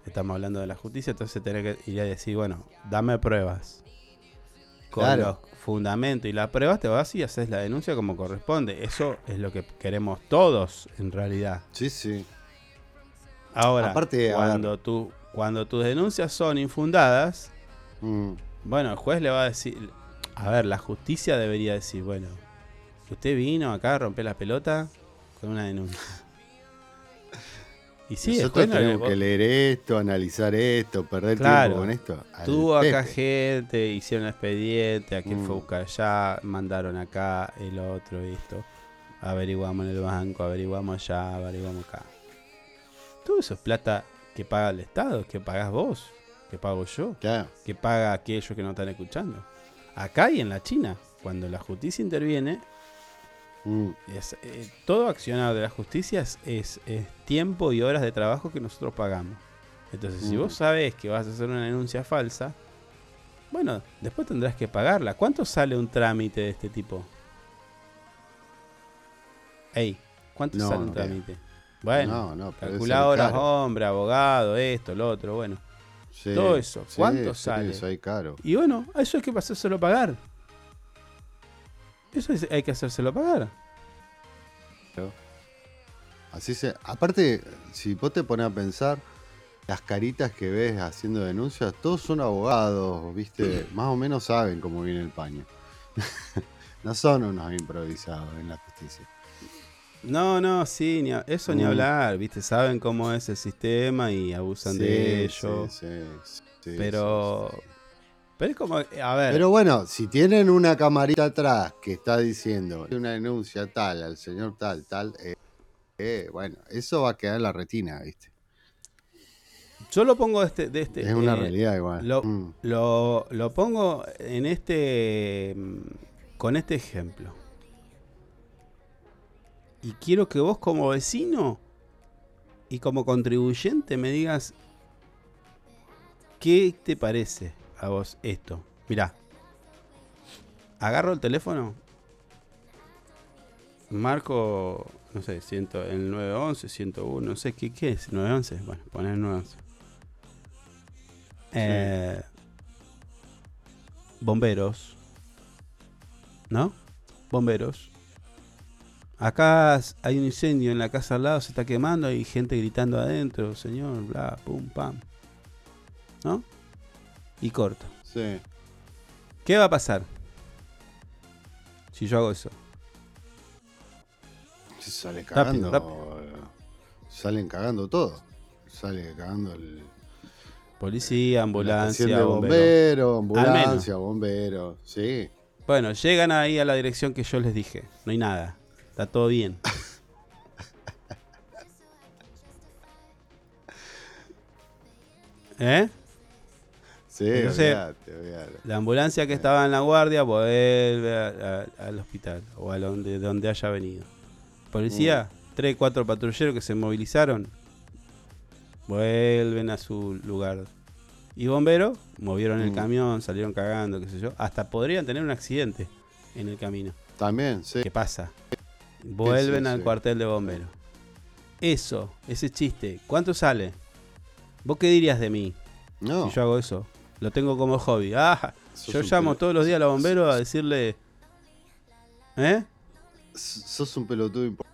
Speaker 2: estamos hablando de la justicia, entonces tenés que ir a decir, bueno, dame pruebas. Con
Speaker 3: Claro.
Speaker 2: los fundamentos y las pruebas te vas y haces la denuncia como corresponde. Eso es lo que queremos todos en realidad.
Speaker 3: Sí, sí.
Speaker 2: Ahora,
Speaker 3: Aparte,
Speaker 2: cuando, tú, cuando tus denuncias son infundadas,
Speaker 3: Mm.
Speaker 2: bueno, el juez le va a decir, a ver, la justicia debería decir, bueno, usted vino acá a romper la pelota con una denuncia. Y sí,
Speaker 3: Nosotros
Speaker 2: juez no le-
Speaker 3: tenemos que leer esto, analizar esto, perder
Speaker 2: Claro,
Speaker 3: tiempo con esto.
Speaker 2: tuvo acá gente, hicieron expediente, aquel
Speaker 3: Mm.
Speaker 2: fue a buscar allá, mandaron acá, el otro, esto. Averiguamos en el banco, averiguamos allá, averiguamos acá. Todo eso es plata que paga el Estado, que pagás vos, que pago yo, que paga aquellos que no están escuchando. Acá y en la China, cuando la justicia interviene,
Speaker 3: Mm.
Speaker 2: es, eh, todo accionar de la justicia es, es- es tiempo y horas de trabajo que nosotros pagamos. Entonces, si
Speaker 3: Mm.
Speaker 2: vos sabés que vas a hacer una denuncia falsa, bueno, después tendrás que pagarla. ¿Cuánto sale un trámite de este tipo? Ey, ¿cuánto
Speaker 3: No,
Speaker 2: sale un trámite? Bueno,
Speaker 3: No, caro.
Speaker 2: hombre, abogado, esto, lo otro, bueno.
Speaker 3: Sí,
Speaker 2: todo eso, ¿cuánto
Speaker 3: sí,
Speaker 2: sale?
Speaker 3: Eso caro.
Speaker 2: Y bueno, eso hay que hacérselo pagar. Eso es- hay que hacérselo pagar.
Speaker 3: Así se. Aparte, si vos te pones a pensar, las caritas que ves haciendo denuncias, todos son abogados, ¿viste? Más o menos saben cómo viene el paño. no son unos improvisados en la justicia.
Speaker 2: No, no, sí, ni a- eso ni
Speaker 3: Mm.
Speaker 2: hablar, ¿viste? Saben cómo es el sistema y abusan de
Speaker 3: Sí,
Speaker 2: ello.
Speaker 3: sí, sí, sí,
Speaker 2: pero. Pero es como. A ver.
Speaker 3: Pero bueno, si tienen una camarita atrás que está diciendo una denuncia tal al señor tal, tal, eh, eh, bueno, eso va a quedar en la retina, ¿viste?
Speaker 2: Yo lo pongo de este. de este,
Speaker 3: Es una
Speaker 2: eh,
Speaker 3: realidad igual.
Speaker 2: Lo,
Speaker 3: Mm.
Speaker 2: lo, lo pongo en este. mm, Con este ejemplo. Y quiero que vos, como vecino y como contribuyente, me digas. ¿Qué te parece a vos esto? Mirá. Agarro el teléfono. Marco, no sé, ciento, el 911, 101, no sé qué, qué es, 911. Bueno, poner 911. Eh, bomberos. ¿No? Bomberos. Acá hay un incendio en la casa al lado, se está quemando, hay gente gritando adentro, señor, bla, pum, pam. ¿No? Y corto.
Speaker 3: Sí.
Speaker 2: ¿Qué va a pasar? Si yo hago eso.
Speaker 3: Se sale cagando.
Speaker 2: rápido.
Speaker 3: Salen cagando todo. Sale cagando el.
Speaker 2: Policía,
Speaker 3: la
Speaker 2: ambulancia, bombero.
Speaker 3: bombero, ambulancia, bombero. Sí.
Speaker 2: Bueno, llegan ahí a la dirección que yo les dije. No hay nada. Está todo bien. ¿Eh?
Speaker 3: Sí,
Speaker 2: Entonces. La ambulancia que estaba en la guardia vuelve a- a- al hospital o a donde, donde haya venido. Policía, tres, cuatro patrulleros que se movilizaron, vuelven a su lugar. Y bomberos, movieron el
Speaker 3: Mm.
Speaker 2: camión, salieron cagando, qué sé yo. Hasta podrían tener un accidente en el camino.
Speaker 3: También, sí.
Speaker 2: ¿Qué pasa? Vuelven
Speaker 3: sí,
Speaker 2: al
Speaker 3: sí.
Speaker 2: cuartel de bomberos. Eso, ese chiste, ¿cuánto sale? ¿Vos qué dirías de mí?
Speaker 3: No.
Speaker 2: Si yo hago eso. Lo tengo como hobby. Ah,
Speaker 3: Sos
Speaker 2: yo llamo todos los días a los bomberos a decirle. ¿Eh?
Speaker 3: Sos un pelotudo impo-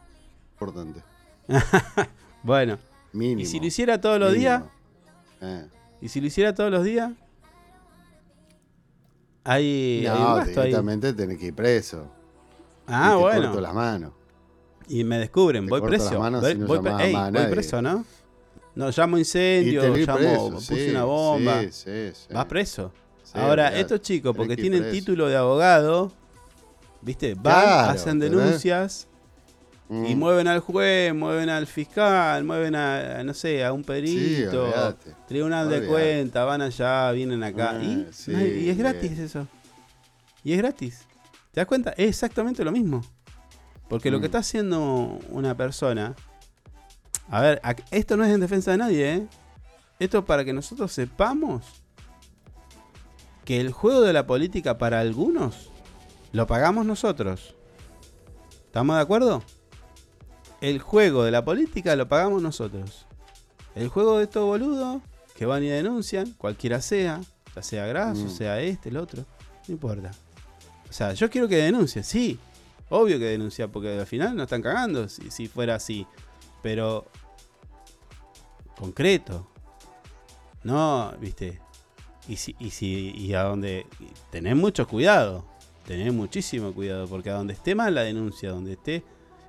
Speaker 3: importante.
Speaker 2: Bueno.
Speaker 3: Mínimo.
Speaker 2: ¿Y si lo hiciera todos los
Speaker 3: Mínimo.
Speaker 2: días?
Speaker 3: Eh.
Speaker 2: ¿Y si lo hiciera todos los días? Hay, hay
Speaker 3: No,
Speaker 2: ahí.
Speaker 3: directamente tenés que ir preso.
Speaker 2: Ah,
Speaker 3: Y te
Speaker 2: bueno.
Speaker 3: corto las manos.
Speaker 2: Y me descubren,
Speaker 3: Te
Speaker 2: voy
Speaker 3: corto
Speaker 2: preso.
Speaker 3: las manos
Speaker 2: voy,
Speaker 3: si no
Speaker 2: ey, preso, ¿no? No, llamo incendio, llamo,
Speaker 3: preso,
Speaker 2: puse
Speaker 3: sí,
Speaker 2: una bomba.
Speaker 3: sí, sí, sí.
Speaker 2: Vas preso. Ahora, estos chicos, porque tienen
Speaker 3: preso.
Speaker 2: título de abogado, ¿viste? Van,
Speaker 3: Claro,
Speaker 2: hacen denuncias y
Speaker 3: Mm.
Speaker 2: mueven al juez, mueven al fiscal, mueven a, no sé, a un perito,
Speaker 3: olvidate.
Speaker 2: tribunal de
Speaker 3: Olvidate.
Speaker 2: cuenta, van allá, vienen acá.
Speaker 3: Ah,
Speaker 2: y,
Speaker 3: sí,
Speaker 2: no hay- y es
Speaker 3: bien.
Speaker 2: gratis eso. Y es gratis. ¿Te das cuenta? Es exactamente lo mismo. Porque lo que
Speaker 3: Mm.
Speaker 2: está haciendo una persona. A ver, esto no es en defensa de nadie, ¿eh? Esto es para que nosotros sepamos que el juego de la política para algunos lo pagamos nosotros. ¿Estamos de acuerdo? El juego de la política lo pagamos nosotros. El juego de estos boludos que van y denuncian, cualquiera sea, ya sea Graso,
Speaker 3: Mm.
Speaker 2: sea este, el otro, no importa. O sea, yo quiero que denuncie, sí. Obvio que denuncia, porque al final no están cagando si, si fuera así. Pero concreto. No, viste. Y si, y si, y a donde. Tenés mucho cuidado. Tenés muchísimo cuidado. Porque a donde esté mal la denuncia, donde esté.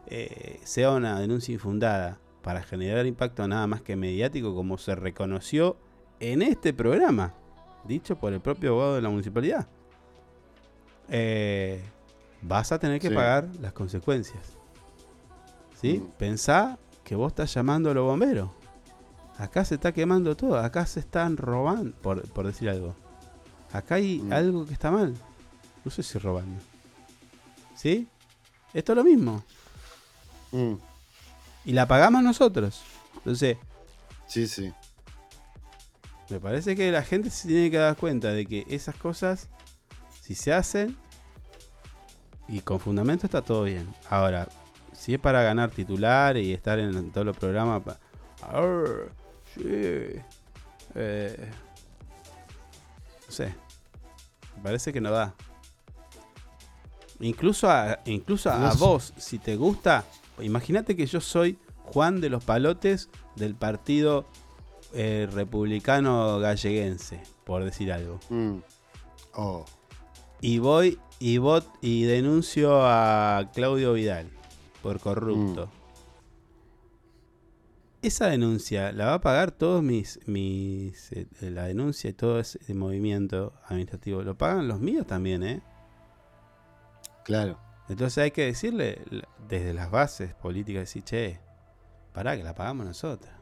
Speaker 2: eh, sea una denuncia infundada. Para generar impacto nada más que mediático, como se reconoció en este programa. Dicho por el propio abogado de la municipalidad. eh, vas a tener que
Speaker 3: Sí.
Speaker 2: pagar las consecuencias. ¿Sí?
Speaker 3: Mm.
Speaker 2: Pensá que vos estás llamando a los bomberos. Acá se está quemando todo, acá se están robando, por, por decir algo. Acá hay
Speaker 3: Mm.
Speaker 2: algo que está mal. No sé si robando. ¿Sí? Esto es lo mismo.
Speaker 3: Mm.
Speaker 2: Y la pagamos nosotros. Entonces,
Speaker 3: Sí, sí.
Speaker 2: me parece que la gente se tiene que dar cuenta de que esas cosas, si se hacen y con fundamento, está todo bien. Ahora, si es para ganar titular y estar en todos los programas, pa- "Arr, sí, eh, no sé, me parece que no da. Incluso a, incluso a
Speaker 3: No
Speaker 2: vos, si te gusta, imagínate que yo soy Juan de los Palotes del partido eh, republicano galleguense, por decir algo.
Speaker 3: Mm. Oh.
Speaker 2: Y voy y vot y denuncio a Claudio Vidal por corrupto.
Speaker 3: Mm.
Speaker 2: Esa denuncia la va a pagar todos mis mis eh, la denuncia y todo ese movimiento administrativo lo pagan los míos también, ¿eh?
Speaker 3: Claro.
Speaker 2: Entonces hay que decirle desde las bases políticas decir, "Che, pará que la pagamos nosotros."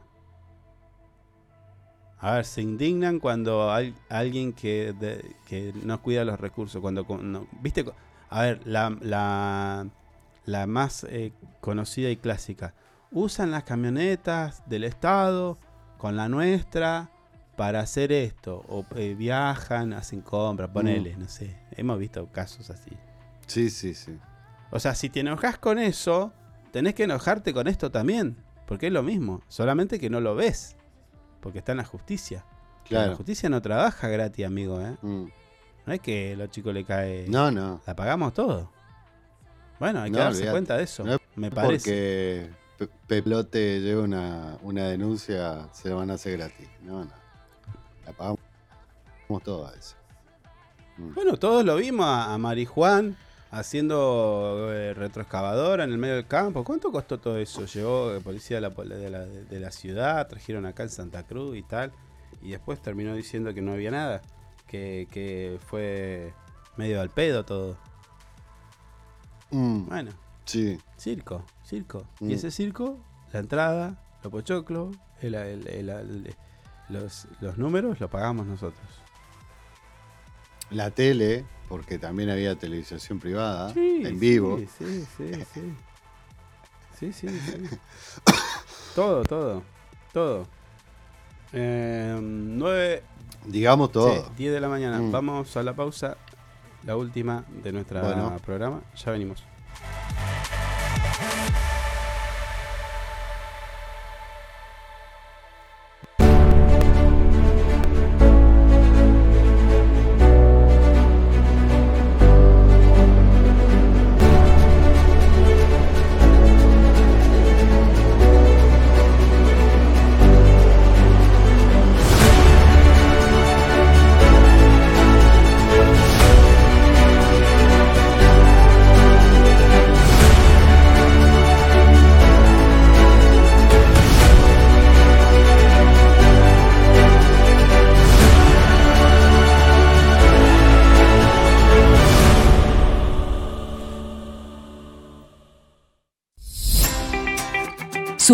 Speaker 2: A ver, se indignan cuando hay alguien que, de- que no cuida los recursos. Cuando, no- ¿Viste? A ver, la, la, la más eh, conocida y clásica. Usan las camionetas del Estado con la nuestra para hacer esto. O eh, viajan, hacen compras, ponele, no sé. Hemos visto casos así.
Speaker 3: Sí, sí, sí.
Speaker 2: O sea, si te enojas con eso, tenés que enojarte con esto también. Porque es lo mismo. Solamente que no lo ves. Porque está en la justicia.
Speaker 3: Claro.
Speaker 2: La justicia no trabaja gratis, amigo, ¿eh?
Speaker 3: Mm.
Speaker 2: No es que a los chicos le cae.
Speaker 3: No, no.
Speaker 2: La pagamos todo. Bueno, hay que
Speaker 3: No,
Speaker 2: darse
Speaker 3: olvidate.
Speaker 2: cuenta de eso.
Speaker 3: No es
Speaker 2: me parece.
Speaker 3: Porque Pe- Pepelote lleva una, una denuncia, se la van a hacer gratis. No, no. La pagamos todo a eso.
Speaker 2: Bueno, todos lo vimos a, a Marijuán haciendo eh, retroexcavadora en el medio del campo. ¿Cuánto costó todo eso? Llegó eh, policía de la, de, la, de la ciudad, trajeron acá en Santa Cruz y tal. Y después terminó diciendo que no había nada. Que, que fue medio al pedo todo.
Speaker 3: Mm,
Speaker 2: Bueno,
Speaker 3: Sí.
Speaker 2: circo, circo.
Speaker 3: Mm.
Speaker 2: Y ese circo, la entrada, los pochoclos, el- el- el- el- los, los números los pagamos nosotros.
Speaker 3: La tele, porque también había televisación privada,
Speaker 2: Sí,
Speaker 3: en vivo.
Speaker 2: Sí, sí, sí. Sí, sí, sí. sí. todo, todo. Todo. Eh, 9.
Speaker 3: Digamos todo.
Speaker 2: 10 de la mañana.
Speaker 3: Mm.
Speaker 2: Vamos a la pausa. La última de nuestro
Speaker 3: Bueno.
Speaker 2: programa. Ya venimos.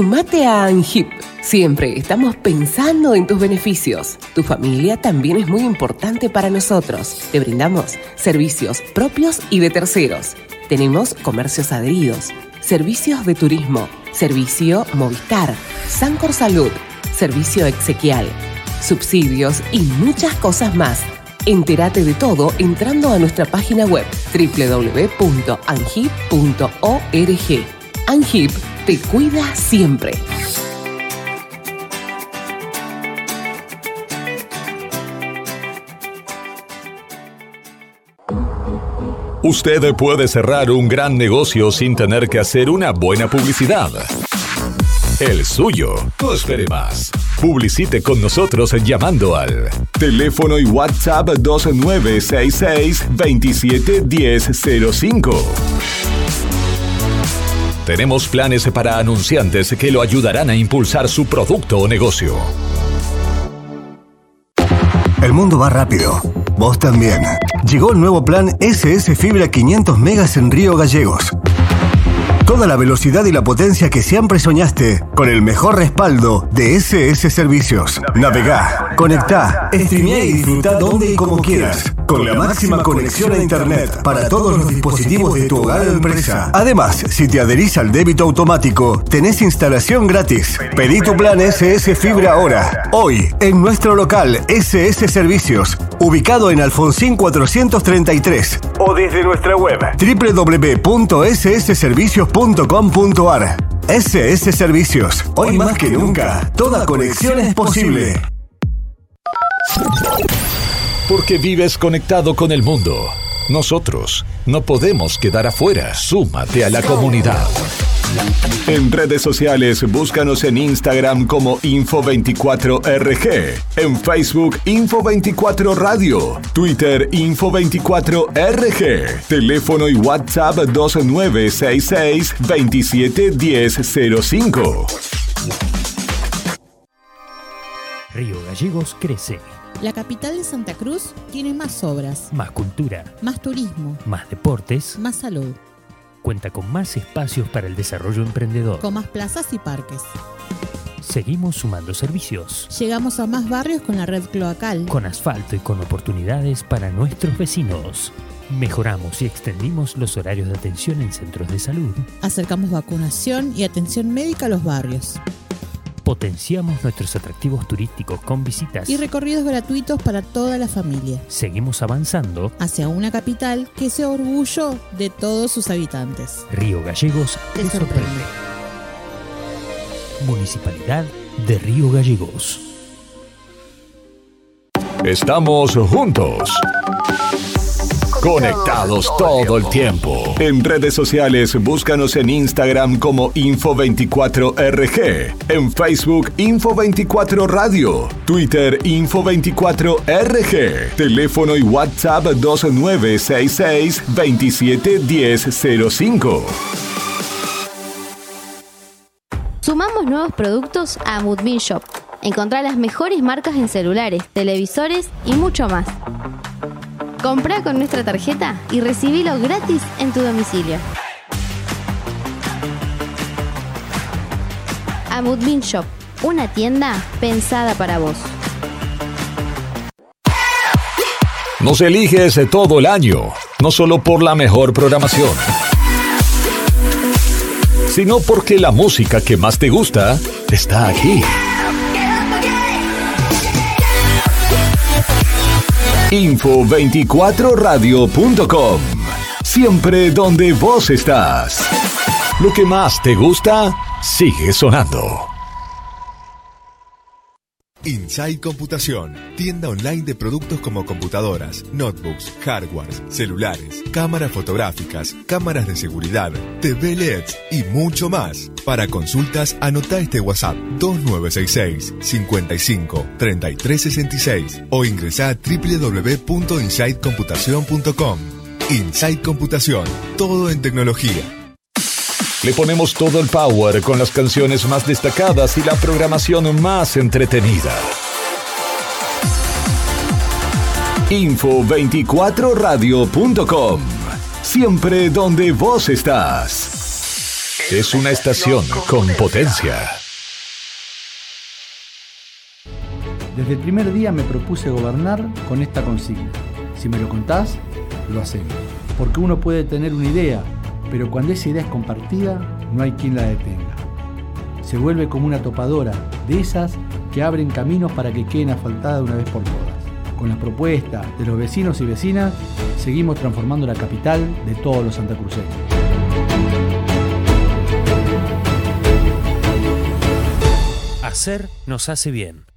Speaker 4: Sumate a ANGIP. Siempre estamos pensando en tus beneficios. Tu familia también es muy importante para nosotros. Te brindamos servicios propios y de terceros. Tenemos comercios adheridos, servicios de turismo, servicio Movistar, Sancor Salud, servicio exequial, subsidios y muchas cosas más. Entérate de todo entrando a nuestra página web www.angip.org. Angip te cuida siempre.
Speaker 5: Usted puede cerrar un gran negocio sin tener que hacer una buena publicidad. El suyo. No espere más. Publicite con nosotros llamando al teléfono y WhatsApp 2966 271005. Tenemos planes para anunciantes que lo ayudarán a impulsar su producto o negocio.
Speaker 6: El mundo va rápido. Vos también. Llegó el nuevo plan SS Fibra 500 megas en Río Gallegos. Toda la velocidad y la potencia que siempre soñaste con el mejor respaldo de SS Servicios. Navegá, conectá, streamea y disfruta donde y como quieras. Con la máxima conexión a Internet para todos los dispositivos de tu hogar o empresa. Además, si te adherís al débito automático, tenés instalación gratis. Pedí tu plan SS Fibra ahora. Hoy, en nuestro local SS Servicios, ubicado en Alfonsín 433. O desde nuestra web www.ssservicios.com.ar. SS Servicios. Hoy más que nunca, toda conexión es posible.
Speaker 5: Porque vives conectado con el mundo. Nosotros no podemos quedar afuera. Súmate a la comunidad. En redes sociales, búscanos en Instagram como Info24RG, en Facebook Info24 Radio, Twitter Info24RG, teléfono y WhatsApp 2966 271005.
Speaker 7: Río Gallegos crece.
Speaker 8: La capital de Santa Cruz tiene más obras,
Speaker 7: Más cultura,
Speaker 8: más turismo,
Speaker 7: más deportes,
Speaker 8: más salud,
Speaker 7: cuenta con más espacios para el desarrollo emprendedor.
Speaker 8: con más plazas y parques.
Speaker 7: Seguimos sumando servicios,
Speaker 8: Llegamos a más barrios con la red cloacal.
Speaker 7: con asfalto y con oportunidades para nuestros vecinos. Mejoramos y extendimos los horarios de atención en centros de salud.
Speaker 8: Acercamos vacunación y atención médica a los barrios.
Speaker 7: Potenciamos nuestros atractivos turísticos con visitas.
Speaker 8: Y recorridos gratuitos para toda la familia.
Speaker 7: Seguimos avanzando.
Speaker 8: Hacia una capital que sea orgullo de todos sus habitantes.
Speaker 7: Río Gallegos te sorprende. Municipalidad de Río Gallegos.
Speaker 5: Estamos juntos. Conectados todo el tiempo. En redes sociales, búscanos en Instagram como Info24RG, en Facebook Info24 Radio, Twitter Info24RG, teléfono y WhatsApp 2966 271005.
Speaker 9: Sumamos nuevos productos a Moodmin Shop. Encontrá las mejores marcas en celulares, televisores y mucho más. Comprá con nuestra tarjeta y recibilo gratis en tu domicilio. Amudbin Shop, una tienda pensada para vos.
Speaker 5: Nos eliges todo el año, no solo por la mejor programación, sino porque la música que más te gusta está aquí. Info24radio.com. Siempre donde vos estás. Lo que más te gusta sigue sonando.
Speaker 10: Inside Computación, tienda online de productos como computadoras, notebooks, hardwares, celulares, cámaras fotográficas, cámaras de seguridad, TV LEDs y mucho más. Para consultas, anota este WhatsApp 2966 55 3366 o ingresa a www.insidecomputación.com. Inside Computación, todo en tecnología.
Speaker 5: Le ponemos todo el power con las canciones más destacadas y la programación más entretenida. Info24radio.com. Siempre donde vos estás. Es una estación con potencia.
Speaker 11: Desde el primer día me propuse gobernar con esta consigna. Si me lo contás, lo hacemos. Porque uno puede tener una idea, pero cuando esa idea es compartida, no hay quien la detenga. Se vuelve como una topadora, de esas que abren caminos para que queden asfaltadas una vez por todas. Con la propuesta de los vecinos y vecinas, seguimos transformando la capital de todos los santacruceños.
Speaker 7: Hacer nos hace bien.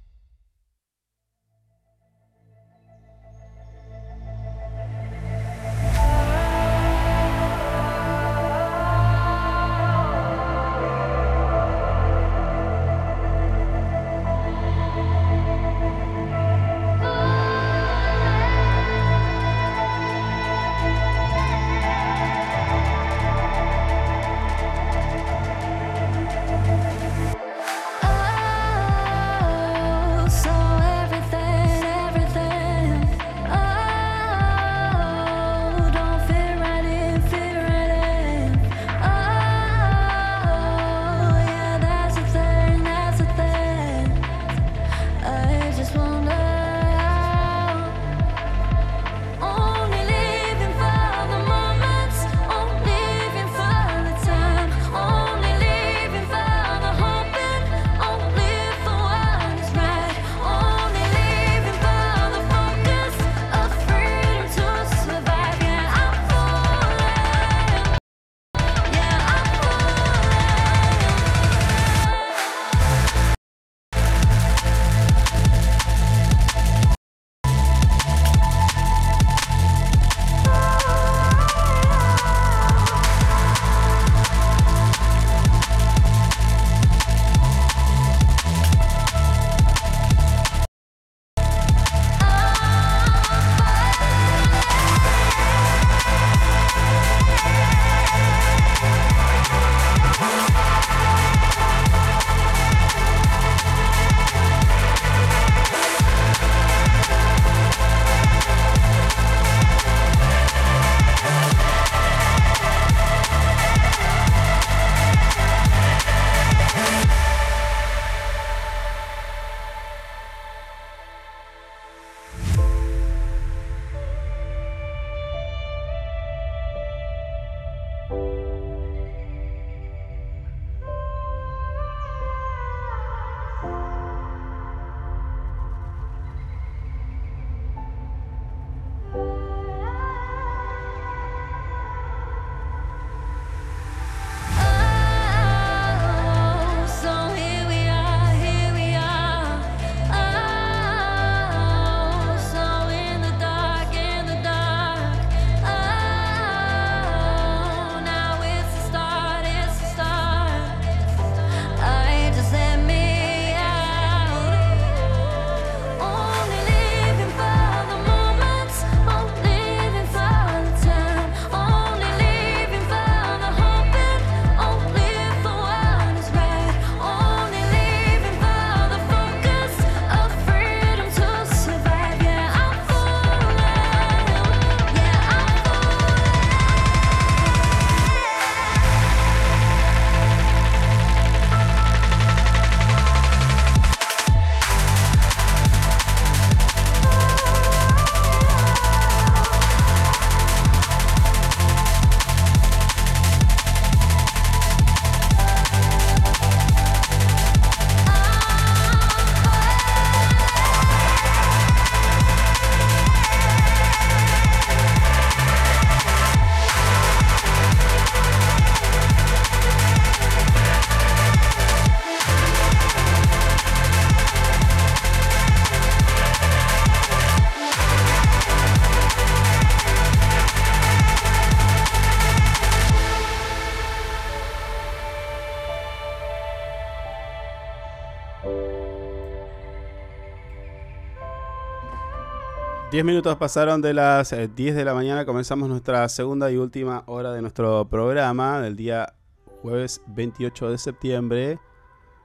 Speaker 2: 10 minutos pasaron de las eh, 10 de la mañana. Comenzamos nuestra segunda y última hora de nuestro programa del día jueves 28 de septiembre.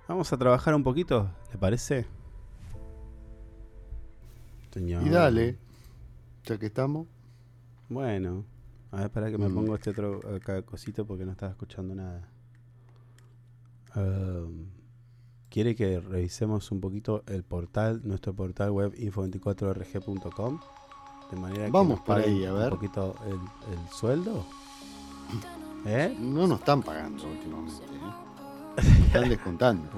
Speaker 2: Vamos a trabajar un poquito, ¿le parece? Señor.
Speaker 3: Y dale, ya que estamos.
Speaker 2: Bueno, a ver, para que me
Speaker 3: Mm.
Speaker 2: pongo este otro acá cosito porque no estaba escuchando nada. Um, ¿Quiere que revisemos un poquito el portal, nuestro portal web info24rg.com? De manera que
Speaker 3: Vamos
Speaker 2: nos
Speaker 3: por ahí, a ver.
Speaker 2: un poquito el, el sueldo. ¿Eh?
Speaker 3: No nos están pagando últimamente. ¿eh? Nos están descontando.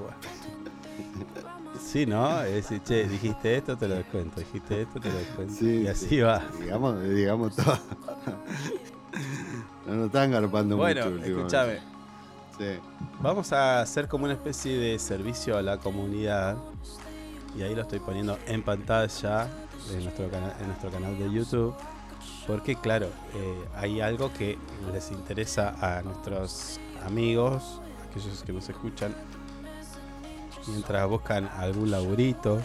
Speaker 2: Sí, ¿no? Es decir, che, dijiste esto, te lo descuento. Dijiste esto, te lo descuento.
Speaker 3: Sí,
Speaker 2: y así
Speaker 3: sí.
Speaker 2: va.
Speaker 3: Digamos, digamos todo. No nos están garpando
Speaker 2: Bueno,
Speaker 3: mucho. últimamente.
Speaker 2: escúchame. Vamos a hacer como una especie de servicio a la comunidad. Y ahí lo estoy poniendo en pantalla en nuestro, cana- en nuestro canal de YouTube. Porque claro, eh, hay algo que les interesa a nuestros amigos, aquellos que nos escuchan, mientras buscan algún laburito.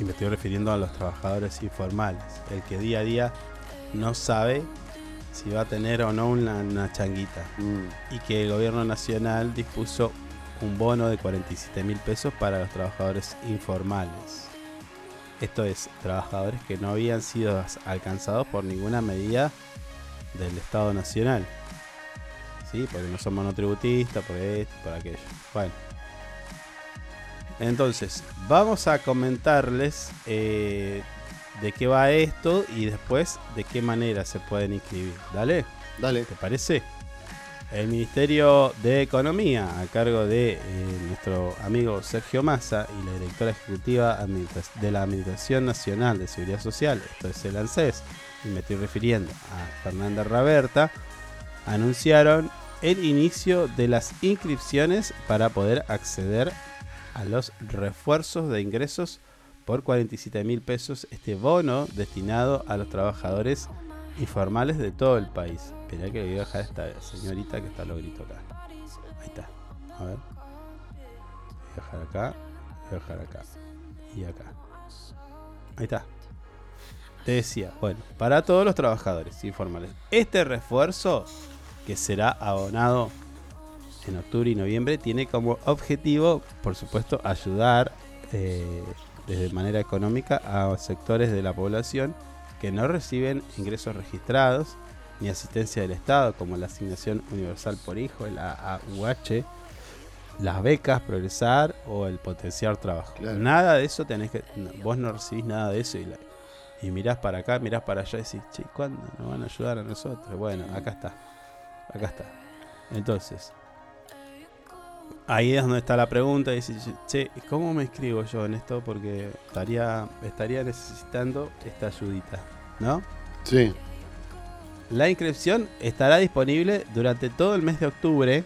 Speaker 2: Y me estoy refiriendo a los trabajadores informales. El que día a día no sabe si va a tener o no una, una changuita. Y que el gobierno nacional dispuso un bono de 47 mil pesos para los trabajadores informales. Esto es, trabajadores que no habían sido alcanzados por ninguna medida del Estado Nacional. ¿Sí? Porque no son monotributistas, por esto, por aquello. Bueno. Entonces, vamos a comentarles eh, de qué va esto y después de qué manera se pueden inscribir. Dale.
Speaker 3: Dale.
Speaker 2: ¿Te parece? El Ministerio de Economía, a cargo de eh, nuestro amigo Sergio Massa y la directora ejecutiva de la Administración Nacional de Seguridad Social, esto es el ANSES, y me estoy refiriendo a Fernanda Raberta, anunciaron el inicio de las inscripciones para poder acceder a los refuerzos de ingresos por 47 mil pesos, este bono destinado a los trabajadores informales de todo el país. Esperá que voy a dejar esta señorita que está lo grito acá. Ahí está. A ver. Voy a dejar acá. Voy a dejar acá. Y acá. Ahí está. Te decía, bueno, para todos los trabajadores informales. Este refuerzo que será abonado en octubre y noviembre tiene como objetivo, por supuesto, ayudar eh, desde manera económica a sectores de la población que no reciben ingresos registrados ni asistencia del Estado, como la asignación universal por hijo, la AUH, las becas, progresar o el potenciar trabajo.
Speaker 3: Claro.
Speaker 2: Nada de eso tenés que. vos no recibís nada de eso y, la- y mirás para acá, mirás para allá y decís, che, ¿cuándo nos van a ayudar a nosotros? Bueno, acá está. Acá está. Entonces, ahí es donde está la pregunta. Y dices, che, ¿cómo me inscribo yo en esto? Porque estaría, estaría necesitando esta ayudita, ¿no?
Speaker 3: Sí.
Speaker 2: La inscripción estará disponible durante todo el mes de octubre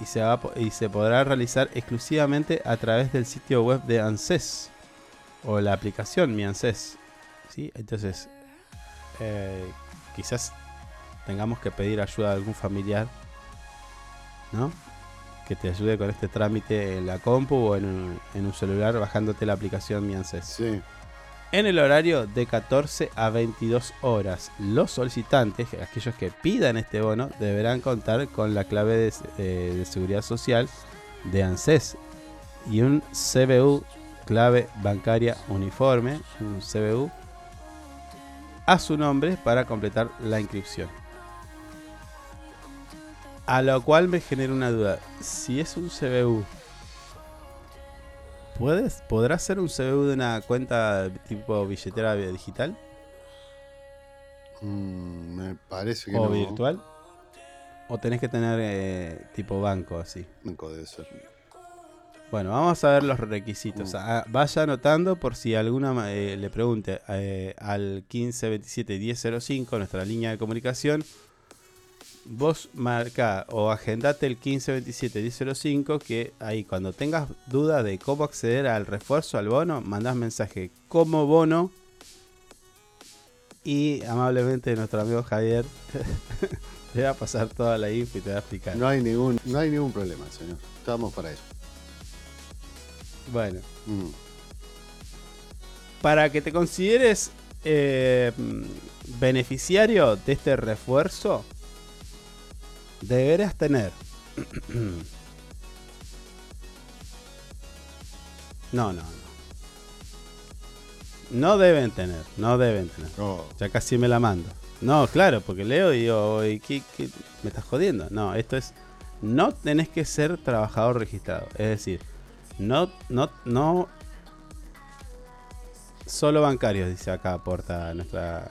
Speaker 2: y se, va y se podrá realizar exclusivamente a través del sitio web de ANSES o la aplicación Mi ANSES. ¿sí? Entonces, eh, quizás tengamos que pedir ayuda a algún familiar, ¿no? Que te ayude con este trámite en la compu o en un, en un celular bajándote la aplicación Mi ANSES.
Speaker 3: Sí.
Speaker 2: En el horario de 14 a 22 horas, los solicitantes, aquellos que pidan este bono, deberán contar con la clave de, eh, de seguridad social de ANSES y un CBU, clave bancaria uniforme, un CBU, a su nombre para completar la inscripción. A lo cual me genera una duda. Si es un CBU, ¿puedes, ¿podrá ser un CBU de una cuenta tipo billetera digital
Speaker 3: Mm, me parece que
Speaker 2: o
Speaker 3: no.
Speaker 2: virtual? ¿O tenés que tener eh, tipo banco así?
Speaker 3: Banco debe ser.
Speaker 2: Bueno, vamos a ver los requisitos. Ah, vaya anotando por si alguna eh, le pregunte eh, al 1527 1005, nuestra línea de comunicación. Vos marca o agendate el 1527 1005 que ahí cuando tengas duda de cómo acceder al refuerzo, al bono, mandás mensaje como bono y amablemente nuestro amigo Javier te va a pasar toda la info y te va a explicar.
Speaker 3: No hay ningún, no hay ningún problema, señor. Estamos para eso.
Speaker 2: Bueno.
Speaker 3: Mm.
Speaker 2: para que te consideres eh, beneficiario de este refuerzo, deberás tener. no, no, no. No deben tener, no deben tener. Ya casi me la mando. No, claro, porque leo y digo, "Oye, ¿qué, qué? me estás jodiendo? No, esto es. No tenés que ser trabajador registrado. Es decir, no, no, no. Solo bancarios, dice acá, aporta nuestra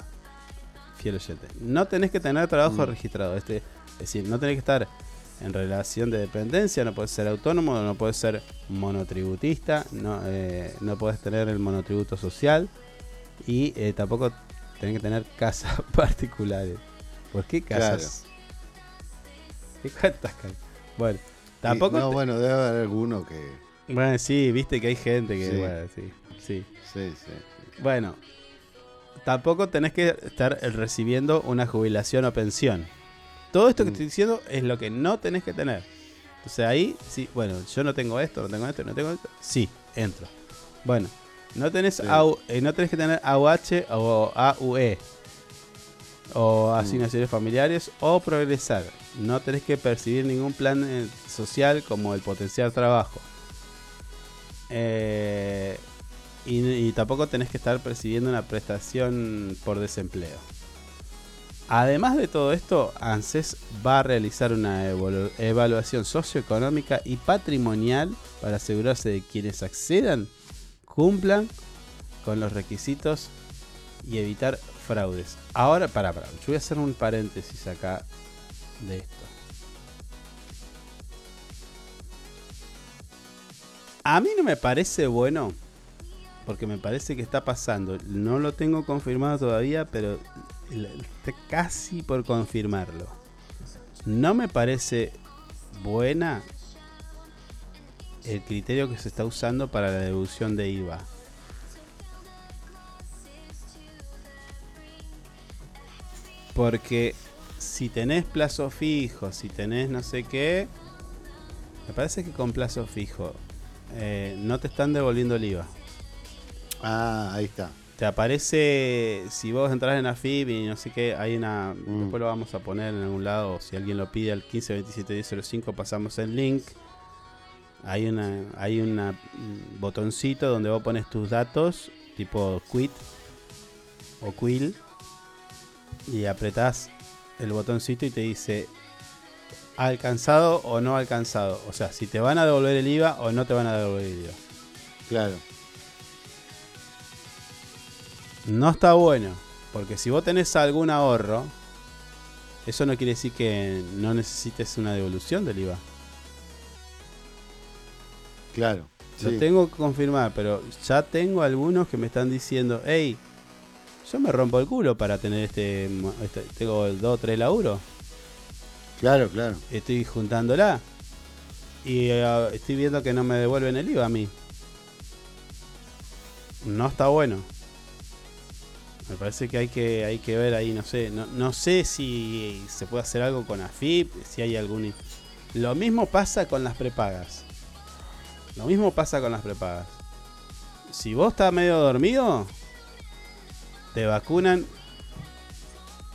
Speaker 2: fiel oyente. No tenés que tener trabajo
Speaker 3: Mm.
Speaker 2: registrado. Este, es decir, no tenés que estar en relación de dependencia, no puedes ser autónomo, no puedes ser monotributista, no, eh, no puedes tener el monotributo social y eh, tampoco tenés que tener casas particulares. ¿Por qué casas? ¿Qué cuántas casas? Bueno, tampoco.
Speaker 3: no,
Speaker 2: te-
Speaker 3: bueno, debe haber alguno que.
Speaker 2: bueno, sí, viste que hay gente que.
Speaker 3: Sí.
Speaker 2: Bueno, sí, sí.
Speaker 3: Sí, sí.
Speaker 2: Bueno, tampoco tenés que estar recibiendo una jubilación o pensión. Todo esto que
Speaker 3: Mm.
Speaker 2: estoy diciendo es lo que no tenés que tener. Entonces ahí, sí, bueno, yo no tengo esto, no tengo esto, no tengo esto. Sí, entro. Bueno, no tenés,
Speaker 3: Sí.
Speaker 2: AU eh, no tenés que tener AUH o AUE. O asignaciones familiares o progresar. No tenés que percibir ningún plan eh, social como el potenciar trabajo. Eh, y, y tampoco tenés que estar percibiendo una prestación por desempleo. Además de todo esto, ANSES va a realizar una evaluación socioeconómica y patrimonial para asegurarse de quienes accedan cumplan con los requisitos y evitar fraudes. Ahora, para, para, yo voy a hacer un paréntesis acá de esto. A mí no me parece bueno, porque me parece que está pasando. No lo tengo confirmado todavía, pero casi por confirmarlo. No me parece buena el criterio que se está usando para la deducción de IVA. Porque si tenés plazo fijo, si tenés no sé qué, me parece que con plazo fijo eh, no te están devolviendo el IVA.
Speaker 3: Ah, ahí está.
Speaker 2: Te aparece, si vos entras en AFIP y no sé qué, hay una.
Speaker 3: Mm.
Speaker 2: Después lo vamos a poner en algún lado. Si alguien lo pide al 15271005, pasamos el link. Hay una hay una botoncito donde vos pones tus datos, tipo quit o quill, y apretás el botoncito y te dice alcanzado o no alcanzado. O sea, si te van a devolver el IVA o no te van a devolver el IVA.
Speaker 3: Claro.
Speaker 2: No está bueno, porque si vos tenés algún ahorro, eso no quiere decir que no necesites una devolución del IVA.
Speaker 3: Claro.
Speaker 2: Lo
Speaker 3: sí.
Speaker 2: tengo que confirmar, pero ya tengo algunos que me están diciendo, hey, yo me rompo el culo para tener este, este- tengo el 2 o 3 laburo,
Speaker 3: Claro, claro.
Speaker 2: estoy juntándola y eh, estoy viendo que no me devuelven el IVA a mí. No está bueno. Me parece que hay que, hay que ver ahí, no sé, no, no sé si se puede hacer algo con AFIP, si hay algún... Lo mismo pasa con las prepagas. Lo mismo pasa con las prepagas. Si vos estás medio dormido, te vacunan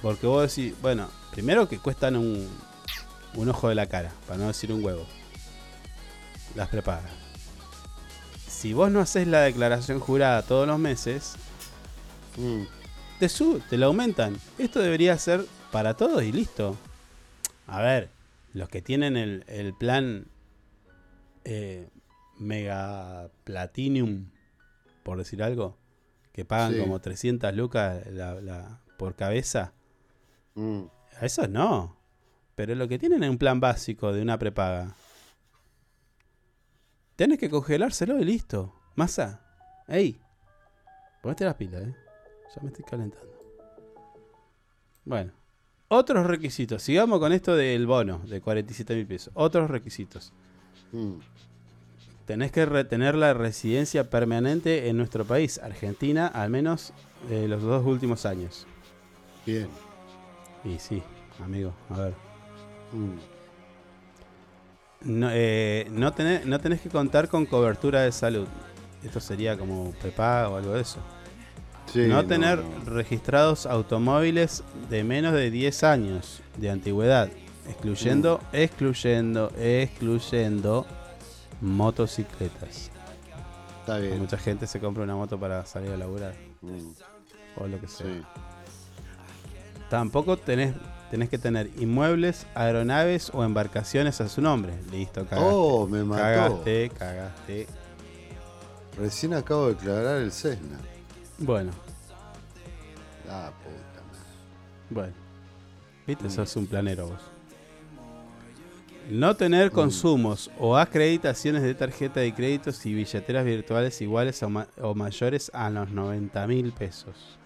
Speaker 2: porque vos decís, bueno, primero que cuestan un, un ojo de la cara, para no decir un huevo. Las prepagas. Si vos no haces la declaración jurada todos los meses,
Speaker 3: Mm.
Speaker 2: Te, sub, te lo aumentan. Esto debería ser para todos y listo. A ver, los que tienen el, el plan eh, Mega Platinum, por decir algo, que pagan
Speaker 3: Sí.
Speaker 2: como 300 lucas la- la- por cabeza,
Speaker 3: Mm.
Speaker 2: a esos no. Pero lo que tienen es un plan básico de una prepaga. Tenés que congelárselo y listo. Masa. Ey. Ponete las pilas, eh. Ya me estoy calentando. Bueno. Otros requisitos. Sigamos con esto del bono de 47 mil pesos. Otros requisitos.
Speaker 3: Mm.
Speaker 2: Tenés que tener la residencia permanente en nuestro país, Argentina, al menos eh, los dos últimos años.
Speaker 3: Bien.
Speaker 2: Y sí, amigo, a ver.
Speaker 3: Mm.
Speaker 2: No, eh, no, tenés, no tenés que contar con cobertura de salud. Esto sería como prepago o algo de eso.
Speaker 3: Sí,
Speaker 2: no,
Speaker 3: no,
Speaker 2: tener
Speaker 3: no.
Speaker 2: registrados automóviles de menos de 10 años de antigüedad, excluyendo,
Speaker 3: Mm.
Speaker 2: excluyendo, excluyendo motocicletas.
Speaker 3: Está bien.
Speaker 2: Mucha gente se compra una moto para salir a laburar. O lo que sea.
Speaker 3: Sí.
Speaker 2: Tampoco tenés, tenés que tener inmuebles, aeronaves o embarcaciones a su nombre. Listo, cagaste.
Speaker 3: Oh, me mató.
Speaker 2: Cagaste, cagaste.
Speaker 3: Recién acabo de declarar el Cessna.
Speaker 2: Bueno,
Speaker 3: Ah, puta madre.
Speaker 2: bueno. Viste,
Speaker 3: Mm.
Speaker 2: sos un planero vos. No tener consumos o acreditaciones de tarjeta de créditos y billeteras virtuales iguales o, ma- o mayores a los 90 mil pesos.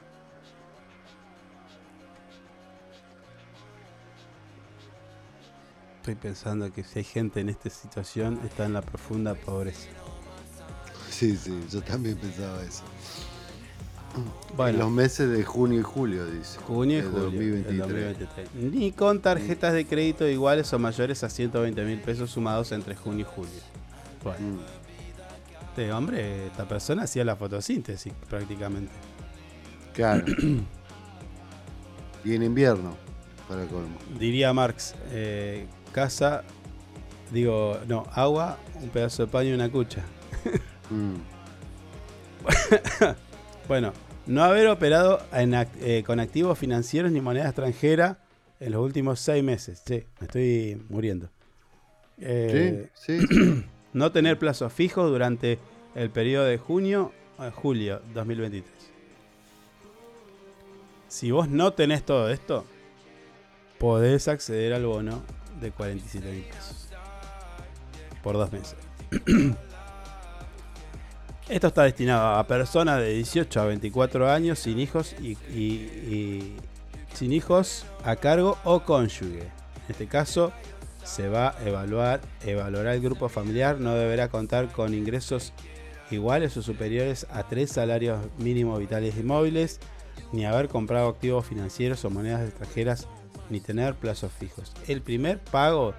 Speaker 2: Estoy pensando que si hay gente en esta situación está en la profunda pobreza.
Speaker 3: Sí, sí, yo también pensaba eso.
Speaker 2: Bueno.
Speaker 3: En los meses de junio y julio, dice.
Speaker 2: Junio y julio del
Speaker 3: 2023.
Speaker 2: 2023. Ni con tarjetas de crédito iguales o mayores a 120 mil pesos sumados entre junio y julio. Bueno.
Speaker 3: Mm.
Speaker 2: Este hombre, esta persona hacía la fotosíntesis prácticamente.
Speaker 3: Claro. y en invierno, para colmo.
Speaker 2: Diría Marx, eh, casa, digo, no, agua, un pedazo de paño y una cucha.
Speaker 3: Mm.
Speaker 2: Bueno, no haber operado en act- eh, con activos financieros ni moneda extranjera en los últimos seis meses. Sí, me estoy muriendo. Eh,
Speaker 3: Sí, sí.
Speaker 2: no tener plazos fijos durante el periodo de junio a julio 2023. Si vos no tenés todo esto, podés acceder al bono de 47 mil pesos por dos meses. Esto está destinado a personas de 18 a 24 años sin hijos y, sin hijos a cargo o cónyuge. En este caso, se va a evaluar, evaluará el grupo familiar, no deberá contar con ingresos iguales o superiores a tres salarios mínimos vitales y móviles, ni haber comprado activos financieros o monedas extranjeras, ni tener plazos fijos. El primer pago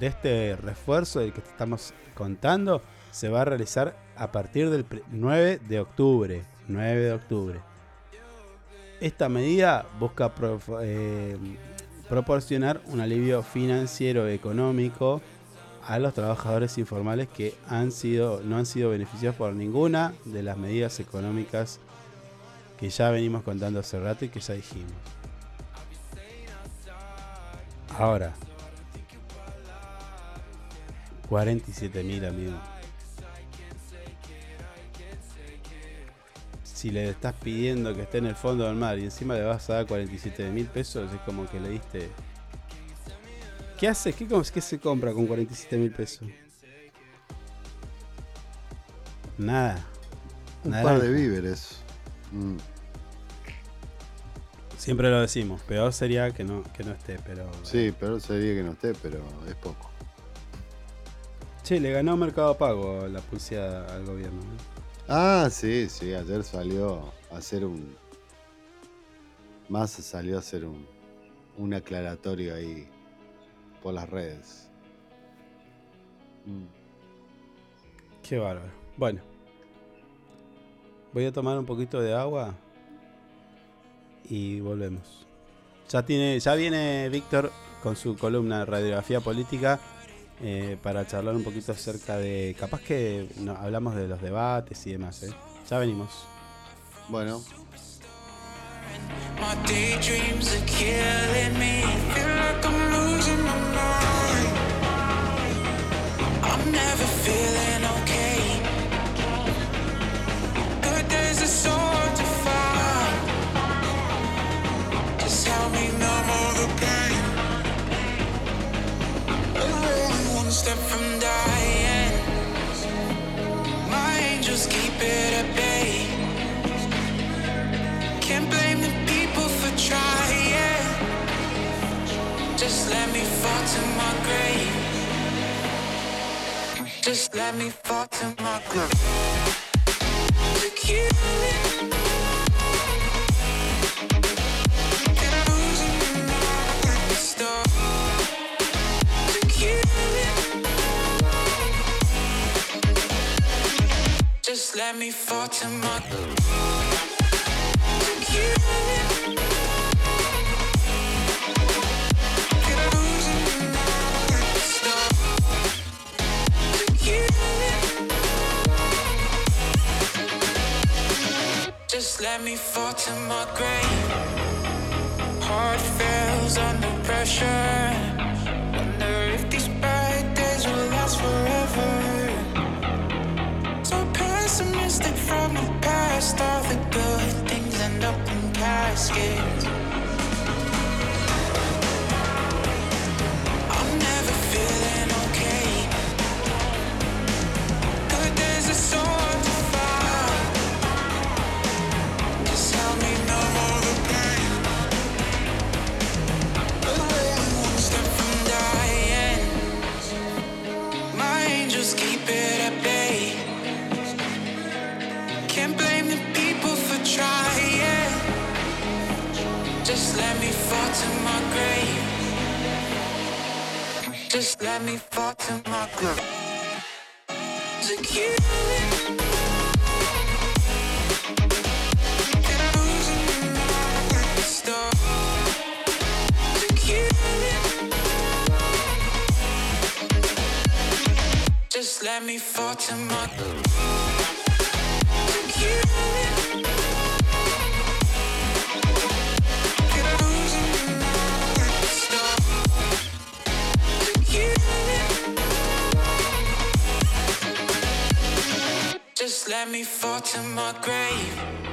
Speaker 2: de este refuerzo del que estamos contando se va a realizar a partir del pr- 9 de octubre. 9 de octubre. Esta medida busca eh, proporcionar un alivio financiero económico a los trabajadores informales que han sido, no han sido beneficiados por ninguna de las medidas económicas que ya venimos contando hace rato y que ya dijimos. Ahora, 47 mil amigos. Si le estás pidiendo que esté en el fondo del mar y encima le vas a dar 47 mil pesos, es como que le diste. ¿Qué haces? ¿Qué, qué se compra con 47 mil pesos? Nada.
Speaker 3: Un
Speaker 2: Naranja.
Speaker 3: par de víveres. Mm.
Speaker 2: Siempre lo decimos, peor sería que no, que no esté, pero.
Speaker 3: Sí, pero sería que no esté, pero es poco.
Speaker 2: Che, le ganó Mercado Pago la pulseada al gobierno. ¿eh?
Speaker 3: Ah, sí, sí, ayer salió a hacer un. Massa salió a hacer un, un aclaratorio ahí por las redes. Mm.
Speaker 2: Qué bárbaro. Bueno. Voy a tomar un poquito de agua y volvemos. Ya tiene, ya viene Víctor con su columna de radiografía política eh, para charlar un poquito acerca de. Capaz que no, hablamos de los debates y demás, ¿eh? Ya venimos.
Speaker 3: Bueno.
Speaker 12: My daydreams step from dying. My angels keep it at bay. Can't blame the people for trying. Just let me fall to my grave. Just let me fall to my grave. To kill let me fall to my
Speaker 14: Just let me fall to my grave. Heart fails under pressure. Wonder if these bad days will last forever. Pessimistic from the past. All the good things end up in caskets. To my grave.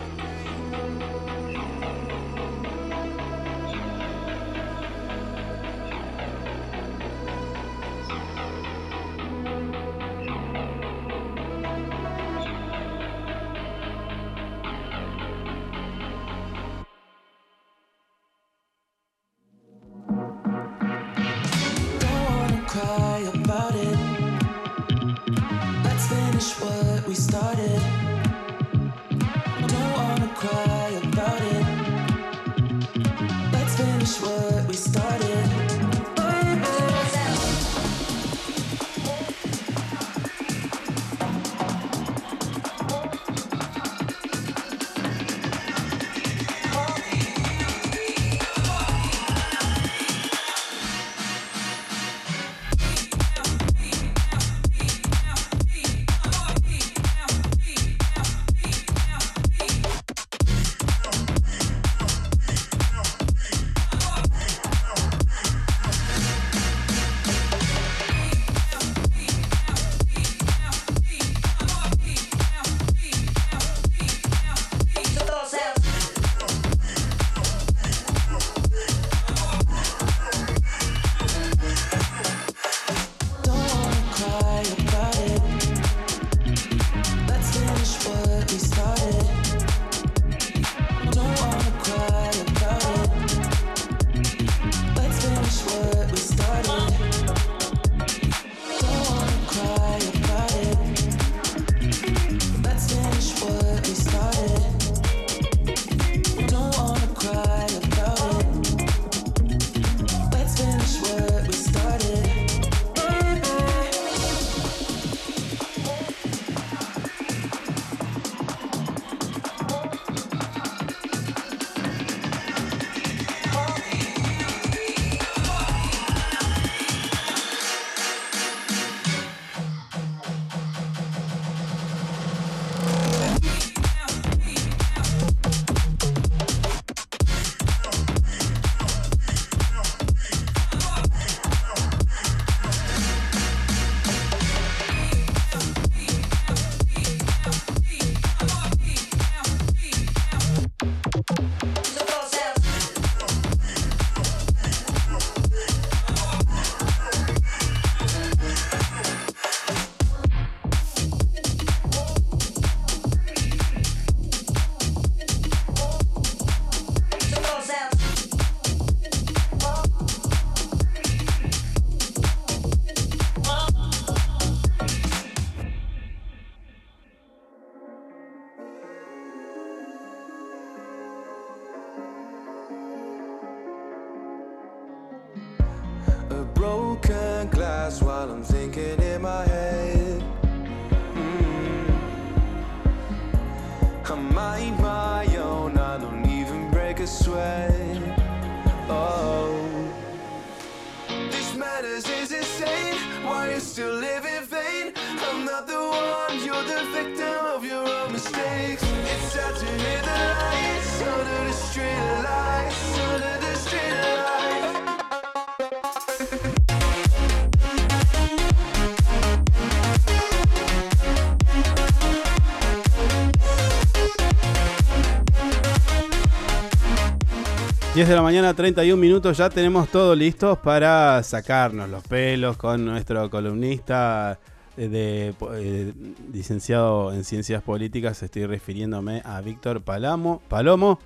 Speaker 2: 10 de la mañana, 31 minutos, ya tenemos todo listo para sacarnos los pelos con nuestro columnista eh, de, eh, licenciado en ciencias políticas, estoy refiriéndome a Víctor Palamo, Palomo,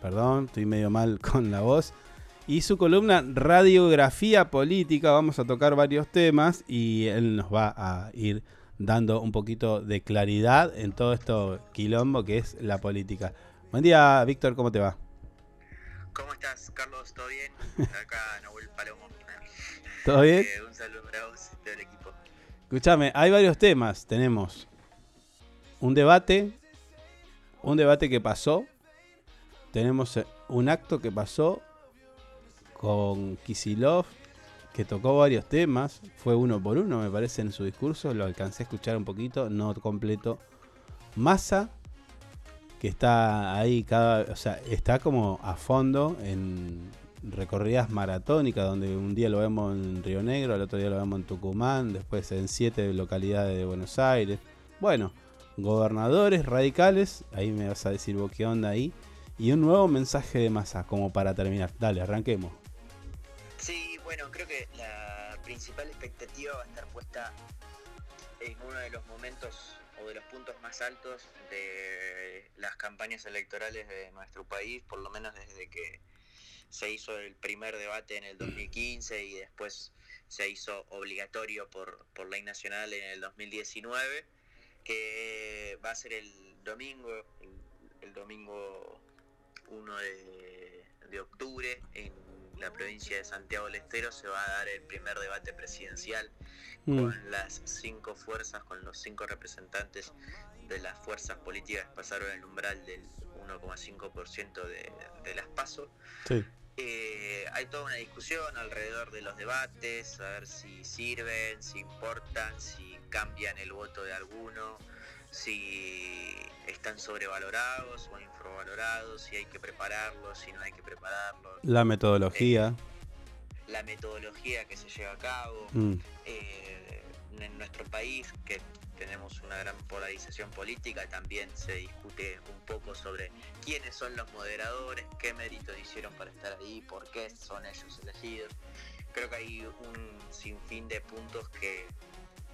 Speaker 2: perdón, estoy medio mal con la voz, y su columna Radiografía Política, vamos a tocar varios temas y él nos va a ir dando un poquito de claridad en todo esto quilombo que es la política. Buen día, Víctor, ¿cómo te va?
Speaker 15: ¿Cómo estás, Carlos? ¿Todo bien? Acá Nahuel Palomo.
Speaker 2: ¿Todo bien?
Speaker 15: Eh, un saludo para vos y todo el equipo.
Speaker 2: Escúchame, hay varios temas. Tenemos un debate, un debate que pasó. Tenemos eh, un acto que pasó con Kisilov, que tocó varios temas. Fue uno por uno, me parece, en su discurso. Lo alcancé a escuchar un poquito, no completo. Massa, que está ahí cada, o sea, está como a fondo en recorridas maratónicas, donde un día lo vemos en Río Negro, al otro día lo vemos en Tucumán, después en siete localidades de Buenos Aires. Bueno, gobernadores radicales, ahí me vas a decir vos qué onda ahí, y un nuevo mensaje de masa, como para terminar. Dale, arranquemos.
Speaker 15: Sí, bueno, creo que la principal expectativa va a estar puesta en uno de los momentos o de los puntos más altos de las campañas electorales de nuestro país, por lo menos desde que se hizo el primer debate en el 2015 y después se hizo obligatorio por, por ley nacional en el 2019, que va a ser el domingo, el, el domingo 1 de, de octubre en la provincia de Santiago del Estero se va a dar el primer debate presidencial
Speaker 2: Mm.
Speaker 15: con las cinco fuerzas, con los cinco representantes de las fuerzas políticas que pasaron el umbral del 1,5% de, de las PASO.
Speaker 2: Sí.
Speaker 15: Eh, hay toda una discusión alrededor de los debates, a ver si sirven, si importan, si cambian el voto de alguno, si están sobrevalorados o infravalorados, si hay que prepararlos, si no hay que prepararlos
Speaker 2: La metodología.
Speaker 15: la metodología que se lleva a cabo.
Speaker 2: Mm.
Speaker 15: Eh, en nuestro país, que tenemos una gran polarización política, también se discute un poco sobre quiénes son los moderadores, qué méritos hicieron para estar ahí, por qué son ellos elegidos. Creo que hay un sinfín de puntos que,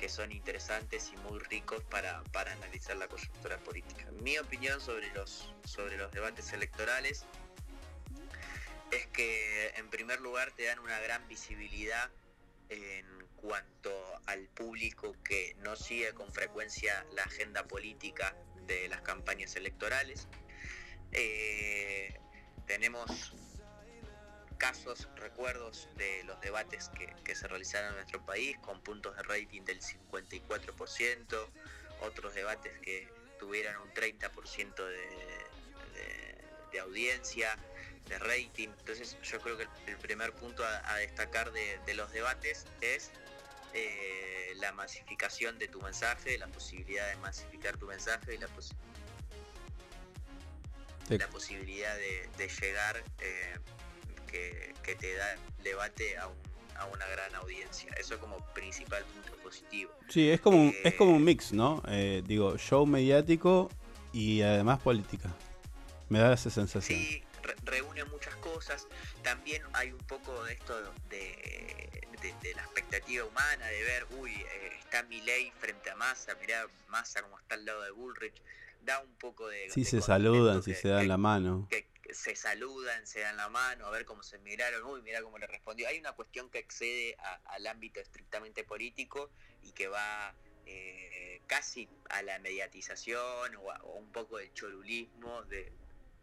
Speaker 15: que son interesantes y muy ricos para, para analizar la coyuntura política. Mi opinión sobre los, sobre los debates electorales es que en primer lugar te dan una gran visibilidad en cuanto al público que no sigue con frecuencia la agenda política de las campañas electorales. Eh, tenemos casos, recuerdos de los debates que, que se realizaron en nuestro país con puntos de rating del 54%, otros debates que tuvieran un 30% de, de, de audiencia, de rating. Entonces yo creo que el, primer punto a, a destacar de, de, los debates es eh, la masificación de tu mensaje, la posibilidad de masificar tu mensaje y la, pos
Speaker 2: Sí.
Speaker 15: la posibilidad de, de llegar eh, que, que, te da debate a, un, a, una gran audiencia. Eso como principal punto positivo.
Speaker 2: Sí, es como, un, es como un mix, ¿no? Eh, digo, show mediático y además política. Me da esa sensación.
Speaker 15: Sí, re reúne muchas cosas. También hay un poco de esto de, de, de la expectativa humana, de ver, uy, eh, está Milei frente a Massa, mirá Massa como está al lado de Bullrich. Da un poco de...
Speaker 2: Si
Speaker 15: de
Speaker 2: se saludan, si se dan
Speaker 15: que,
Speaker 2: la mano.
Speaker 15: Que se saludan, se dan la mano, a ver cómo se miraron, uy, mira cómo le respondió. Hay una cuestión que excede a, al ámbito estrictamente político y que va eh, casi a la mediatización o, a, o un poco del cholulismo de,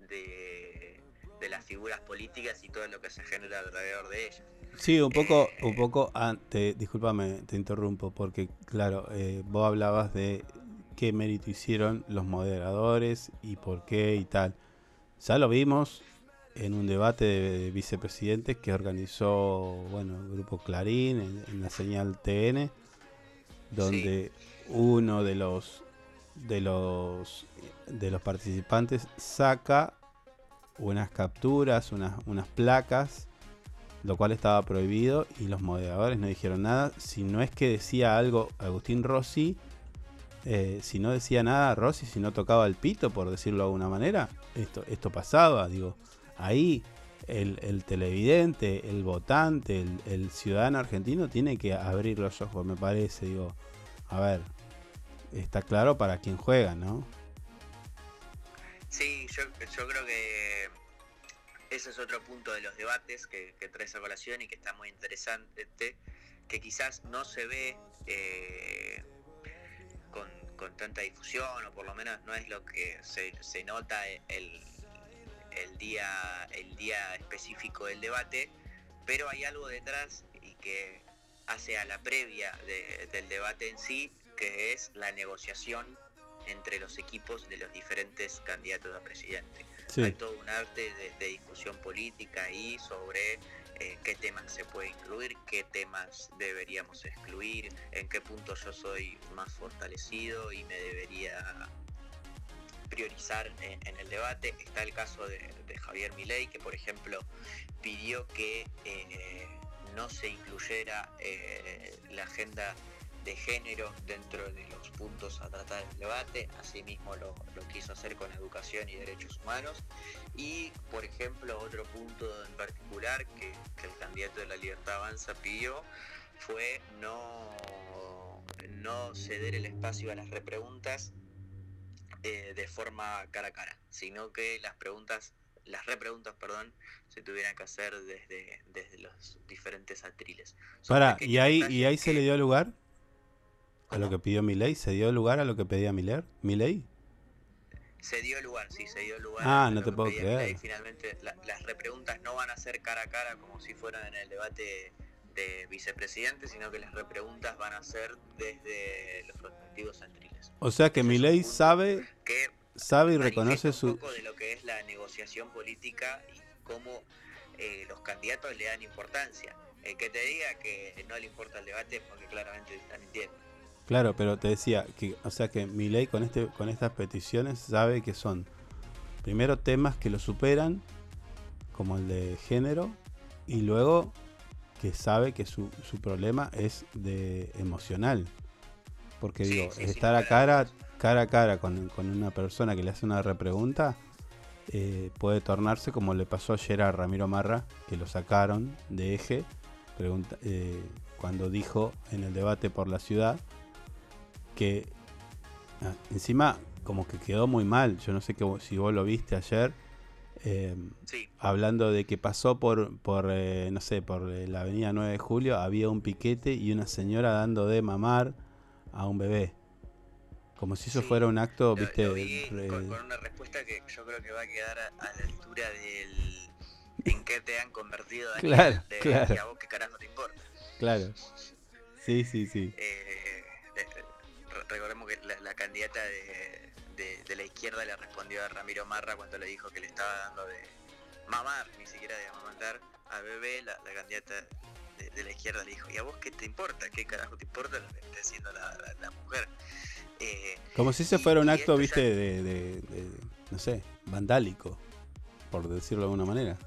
Speaker 15: de, de, las figuras políticas y todo lo que se genera alrededor de ellas.
Speaker 2: Sí, un poco, eh, un poco antes, discúlpame, te interrumpo, porque claro, eh, vos hablabas de qué mérito hicieron los moderadores y por qué y tal. Ya lo vimos en un debate de, de vicepresidentes que organizó, bueno, el grupo Clarín en, en la señal TN, donde sí. uno de los de los de los participantes saca unas capturas, unas, unas placas, lo cual estaba prohibido y los moderadores no dijeron nada. Si no es que decía algo Agustín Rossi, eh, si no decía nada Rossi, si no tocaba el pito, por decirlo de alguna manera, esto, esto pasaba, digo, ahí el, el televidente, el votante, el, ciudadano argentino tiene que abrir los ojos, me parece, digo, a ver, está claro para quién juega, ¿no?
Speaker 15: Sí, yo, yo creo que ese es otro punto de los debates que, que trae esa colación y que está muy interesante, que quizás no se ve eh, con, tanta difusión, o por lo menos no es lo que se, se nota el, el, día, el día específico del debate, pero hay algo detrás y que hace a la previa de- del debate en sí, que es la negociación entre los equipos de los diferentes candidatos a presidente.
Speaker 2: Sí.
Speaker 15: Hay todo un arte de, de discusión política ahí sobre eh, qué temas se puede incluir, qué temas deberíamos excluir, en qué punto yo soy más fortalecido y me debería priorizar en, el debate. Está el caso de, de Javier Milei, que por ejemplo pidió que eh, no se incluyera eh, la agenda de género dentro de los puntos a tratar en el debate, asimismo lo, lo quiso hacer con educación y derechos humanos. Y, por ejemplo, otro punto en particular que, que el candidato de la Libertad Avanza pidió fue no, no ceder el espacio a las repreguntas eh, de forma cara a cara, sino que las preguntas, las repreguntas, perdón, se tuvieran que hacer desde, desde los diferentes atriles.
Speaker 2: Para, ¿y ahí, ¿y ahí se le dio lugar? ¿A lo que pidió Milei? ¿Se dio lugar a lo que pedía Miller? ¿Milei?
Speaker 15: Se dio lugar, sí, se dio lugar.
Speaker 2: Ah, no te puedo creer.
Speaker 15: Finalmente, la- las repreguntas no van a ser cara a cara como si fueran en el debate de vicepresidente, sino que las repreguntas van a ser desde los respectivos atriles.
Speaker 2: O sea que Milei sabe,
Speaker 15: Que
Speaker 2: sabe y reconoce
Speaker 15: un
Speaker 2: su...
Speaker 15: poco de lo que es la negociación política y cómo eh, los candidatos le dan importancia. El que te diga que no le importa el debate es porque claramente te está mintiendo.
Speaker 2: Claro, pero te decía que, o sea que Milei con este, con estas peticiones sabe que son primero temas que lo superan, como el de género, y luego que sabe que su, su problema es de emocional. Porque
Speaker 15: Sí,
Speaker 2: digo,
Speaker 15: sí, sí,
Speaker 2: estar a cara, cara a cara con, con una persona que le hace una repregunta eh, puede tornarse como le pasó ayer a Ramiro Marra, que lo sacaron de eje, pregunta, eh, cuando dijo en el debate por la ciudad que ah, encima como que quedó muy mal. Yo no sé que, si vos lo viste ayer. eh, Hablando de que pasó por, por eh, no sé, por eh, la avenida 9 de julio, había un piquete y una señora dando de mamar a un bebé. Como si eso fuera un acto,
Speaker 15: Lo-
Speaker 2: viste,
Speaker 15: lo vi
Speaker 2: re-
Speaker 15: con, con una respuesta que yo creo que va a quedar a, a la altura del en qué te han convertido Daniel,
Speaker 2: Claro,
Speaker 15: de-
Speaker 2: claro.
Speaker 15: y a vos qué carajo te importa.
Speaker 2: Claro. Sí, sí, sí.
Speaker 15: Eh, recordemos que la, la candidata de, de- de la izquierda le respondió a Ramiro Marra cuando le dijo que le estaba dando de mamar, ni siquiera de amamantar, a bebé, la, la candidata de, de la izquierda le dijo, ¿y a vos qué te importa? ¿Qué carajo te importa lo que esté haciendo la, la- la mujer? Eh,
Speaker 2: Como si ese
Speaker 15: y-
Speaker 2: fuera un acto,
Speaker 15: ya-
Speaker 2: viste, de, de- de, no sé, vandálico, por decirlo de alguna manera.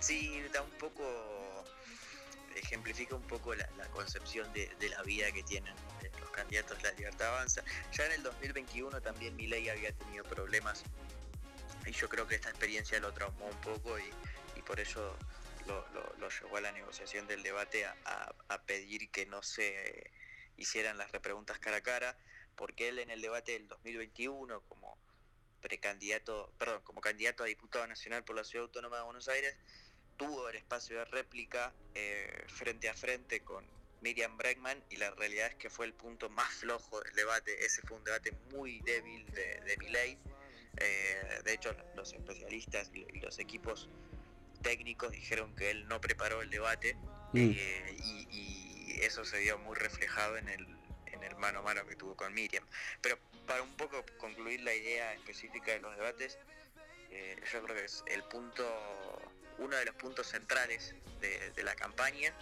Speaker 15: Sí, da un poco, ejemplifica un poco la, concepción de, la vida que tienen eh, los candidatos de la libertad avanza. Ya en el 2021 también Milei había tenido problemas y yo creo que esta experiencia lo traumó un poco y, por eso lo, llevó a la negociación del debate a, a- a pedir que no se hicieran las repreguntas cara a cara, porque él en el debate del 2021 como precandidato, perdón, como candidato a diputado nacional por la Ciudad Autónoma de Buenos Aires, tuvo el espacio de réplica eh, frente a frente con Miriam Bregman y la realidad es que fue el punto más flojo del debate. Ese fue un debate muy débil de, de Milei. Eh, de hecho, los especialistas y, y los equipos técnicos dijeron que él no preparó el debate
Speaker 2: Mm.
Speaker 15: eh, y, y eso se vio muy reflejado en el, en el mano a mano que tuvo con Miriam. Pero para un poco concluir la idea específica de los debates, eh, yo creo que es el punto, uno de los puntos centrales de, la campaña,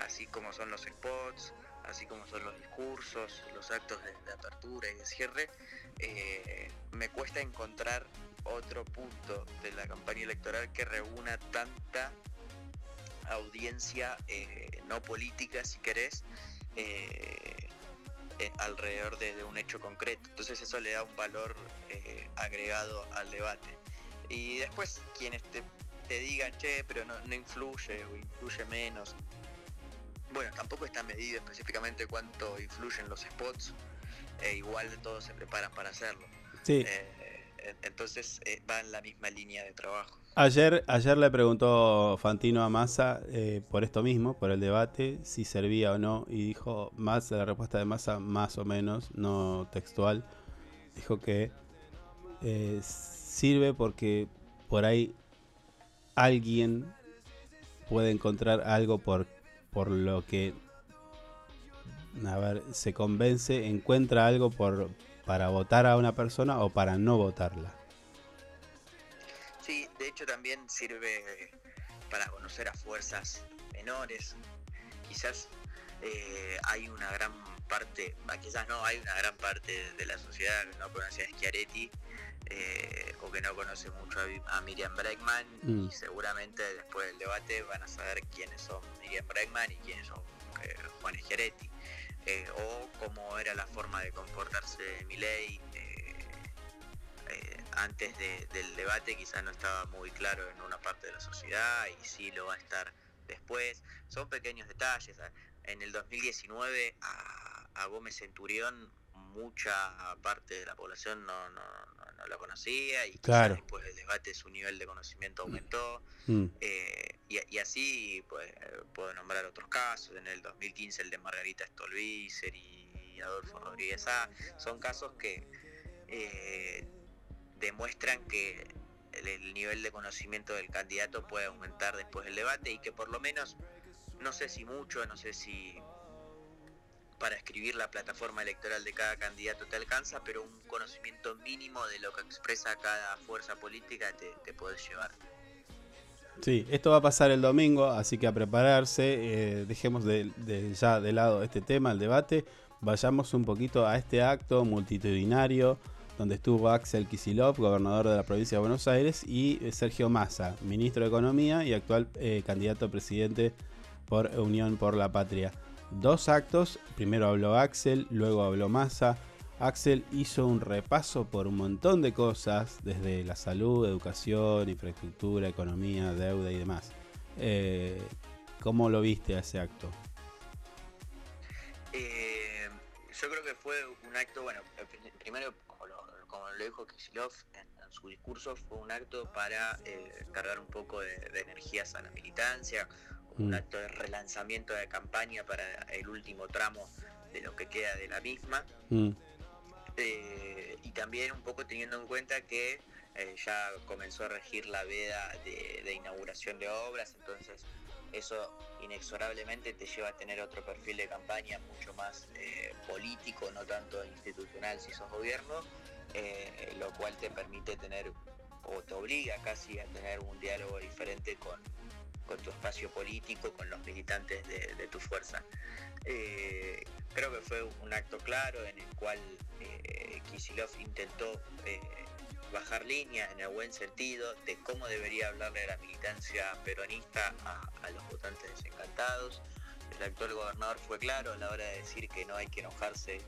Speaker 15: así como son los spots, así como son los discursos, los actos de, apertura y de cierre, eh, me cuesta encontrar otro punto de la campaña electoral que reúna tanta audiencia eh, no política, si querés, eh, alrededor de, de un hecho concreto. Entonces eso le da un valor agregado al debate. Y después quienes te, te digan, che, pero no, no influye o influye menos. Bueno, tampoco está medido específicamente cuánto influyen los spots. e igual todos se preparan para hacerlo.
Speaker 2: Sí.
Speaker 15: Eh, en- entonces eh, va en la misma línea de trabajo.
Speaker 2: Ayer, ayer le preguntó Fantino a Massa eh, por esto mismo, por el debate, si servía o no, y dijo más la respuesta de Massa más o menos, no textual, dijo que sirve porque por ahí alguien puede encontrar algo por, por lo que a ver, se convence, encuentra algo por para votar a una persona o para no votarla.
Speaker 15: Sí, de hecho también sirve para conocer a fuerzas menores. Quizás eh, hay una gran parte, bah, quizás no, hay una gran parte de la sociedad que no conoce a Schiaretti eh, o que no conoce mucho a, Miriam Bregman
Speaker 2: Mm.
Speaker 15: y seguramente después del debate van a saber quiénes son Miriam Bregman y quiénes son eh, Juan Schiaretti. eh, o cómo era la forma de comportarse de Milei eh, antes de- del debate quizás no estaba muy claro en una parte de la sociedad y sí lo va a estar después. Son pequeños detalles. ah, En el 2019 a, a Gómez Centurión mucha parte de la población no, no, no, no lo conocía y quizás
Speaker 2: Claro.
Speaker 15: después del debate su nivel de conocimiento aumentó.
Speaker 2: Mm.
Speaker 15: Eh, y, y así pues, puedo nombrar otros casos. En el 2015 el de Margarita Stolbizer y Adolfo Rodríguez A. Son casos que eh, demuestran que el, el nivel de conocimiento del candidato puede aumentar después del debate y que por lo menos, no sé si mucho, no sé si para escribir la plataforma electoral de cada candidato te alcanza, pero un conocimiento mínimo de lo que expresa cada fuerza política te, te puedes llevar.
Speaker 2: Sí, esto va a pasar el domingo, así que a prepararse. eh, dejemos de, de- ya de lado este tema, el debate. Vayamos un poquito a este acto multitudinario donde estuvo Axel Kisilov, gobernador de la provincia de Buenos Aires, y eh, Sergio Massa, ministro de Economía y actual eh, candidato a presidente por Unión por la Patria. Dos actos, primero habló Axel, luego habló Massa. Axel hizo un repaso por un montón de cosas, desde la salud, educación, infraestructura, economía, deuda y demás. Eh, ¿Cómo lo viste a ese acto?
Speaker 15: Eh, yo creo que fue un acto, bueno, pri- primero, como lo, dijo Kisilov en, en su discurso, fue un acto para eh, cargar un poco de energías a la militancia, un
Speaker 2: Mm.
Speaker 15: acto de relanzamiento de campaña para el último tramo de lo que queda de la misma.
Speaker 2: Mm,
Speaker 15: Eh, y también un poco teniendo en cuenta que eh, ya comenzó a regir la veda de, de inauguración de obras, entonces eso inexorablemente te lleva a tener otro perfil de campaña mucho más eh, político, no tanto institucional si sos gobierno, lo cual te permite tener o te obliga casi a tener un diálogo diferente con, con tu espacio político, con los militantes de, tu fuerza. Eh, creo que fue un acto claro en el cual eh, Kisilov intentó eh, bajar línea en el buen sentido de cómo debería hablarle la militancia peronista a, los votantes desencantados. El actual gobernador fue claro a la hora de decir que no hay que enojarse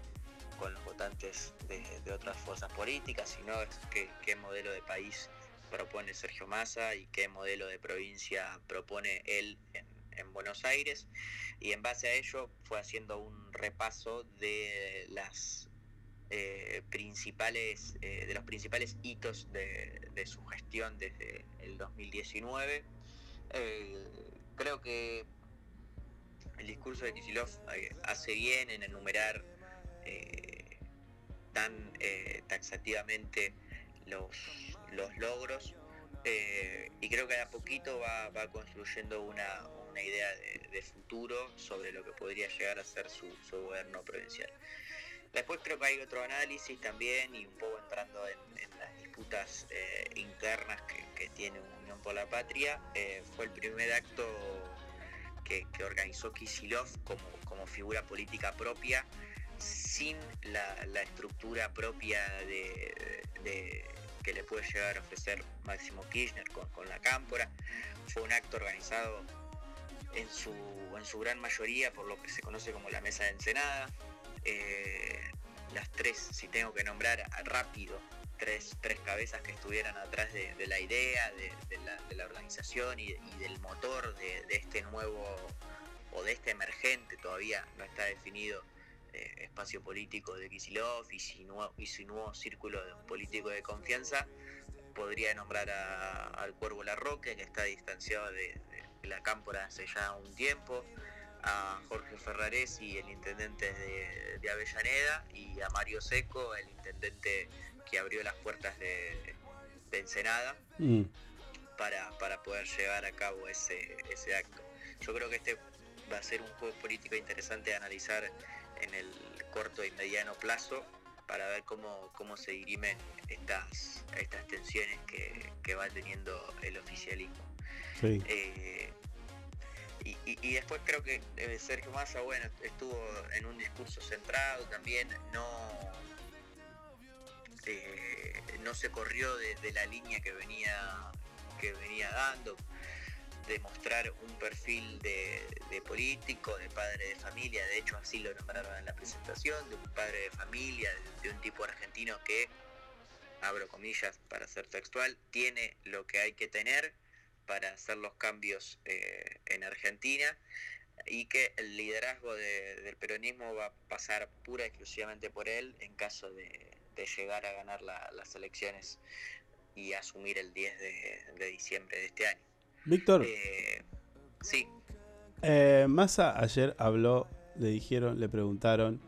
Speaker 15: con los votantes de, otras fuerzas políticas, sino que, qué modelo de país propone Sergio Massa y qué modelo de provincia propone él en, en Buenos Aires. Y en base a ello fue haciendo un repaso de las eh, principales eh, de los principales hitos de, su gestión desde el 2019. Eh, creo que el discurso de Kisilov hace bien en enumerar tan taxativamente los, logros eh, y creo que a poquito va, construyendo una, idea de, futuro sobre lo que podría llegar a ser su, gobierno provincial. Después creo que hay otro análisis también y un poco entrando en, las disputas eh, internas que, tiene Unión por la Patria. eh, fue el primer acto que, organizó Kisilov como, figura política propia, sin la, estructura propia de- que le puede llegar a ofrecer Máximo Kirchner con, con la cámpora. Fue un acto organizado en su, en su gran mayoría por lo que se conoce como la Mesa de Ensenada. Eh, las tres, si tengo que nombrar rápido, tres, tres cabezas que estuvieran atrás de, la idea, de, la, de la organización y, y del motor de este nuevo o de este emergente, todavía no está definido, eh, espacio político de Kisilov y su, nuevo, y su nuevo círculo de- político de confianza. Podría nombrar a- al Cuervo Larroque, que está distanciado de, de la cámpora hace ya un tiempo, a Jorge Ferraresi, el intendente de, de Avellaneda, y a Mario Seco, el intendente que abrió las puertas de, de Ensenada
Speaker 2: Mm.
Speaker 15: para, para poder llevar a cabo ese, ese acto. Yo creo que este va a ser un juego político interesante de analizar en el corto y mediano plazo para ver cómo, cómo se dirimen estas, estas tensiones que, que va teniendo el oficialismo.
Speaker 2: Sí.
Speaker 15: Eh, y, y- y después creo que eh, Sergio Massa, bueno, estuvo en un discurso centrado también, no, eh, no se corrió de, de la línea que venía, que venía dando, de mostrar un perfil de, político, de padre de familia, de hecho así lo nombraron en la presentación, de un padre de familia, de, un tipo argentino que, abro comillas para ser textual, tiene lo que hay que tener para hacer los cambios eh, en Argentina y que el liderazgo de- del peronismo va a pasar pura y exclusivamente por él en caso de, llegar a ganar la- las elecciones y asumir el 10 de, de diciembre de este año.
Speaker 2: Víctor,
Speaker 15: Eh, sí,
Speaker 2: eh, Massa ayer habló, le dijeron, le preguntaron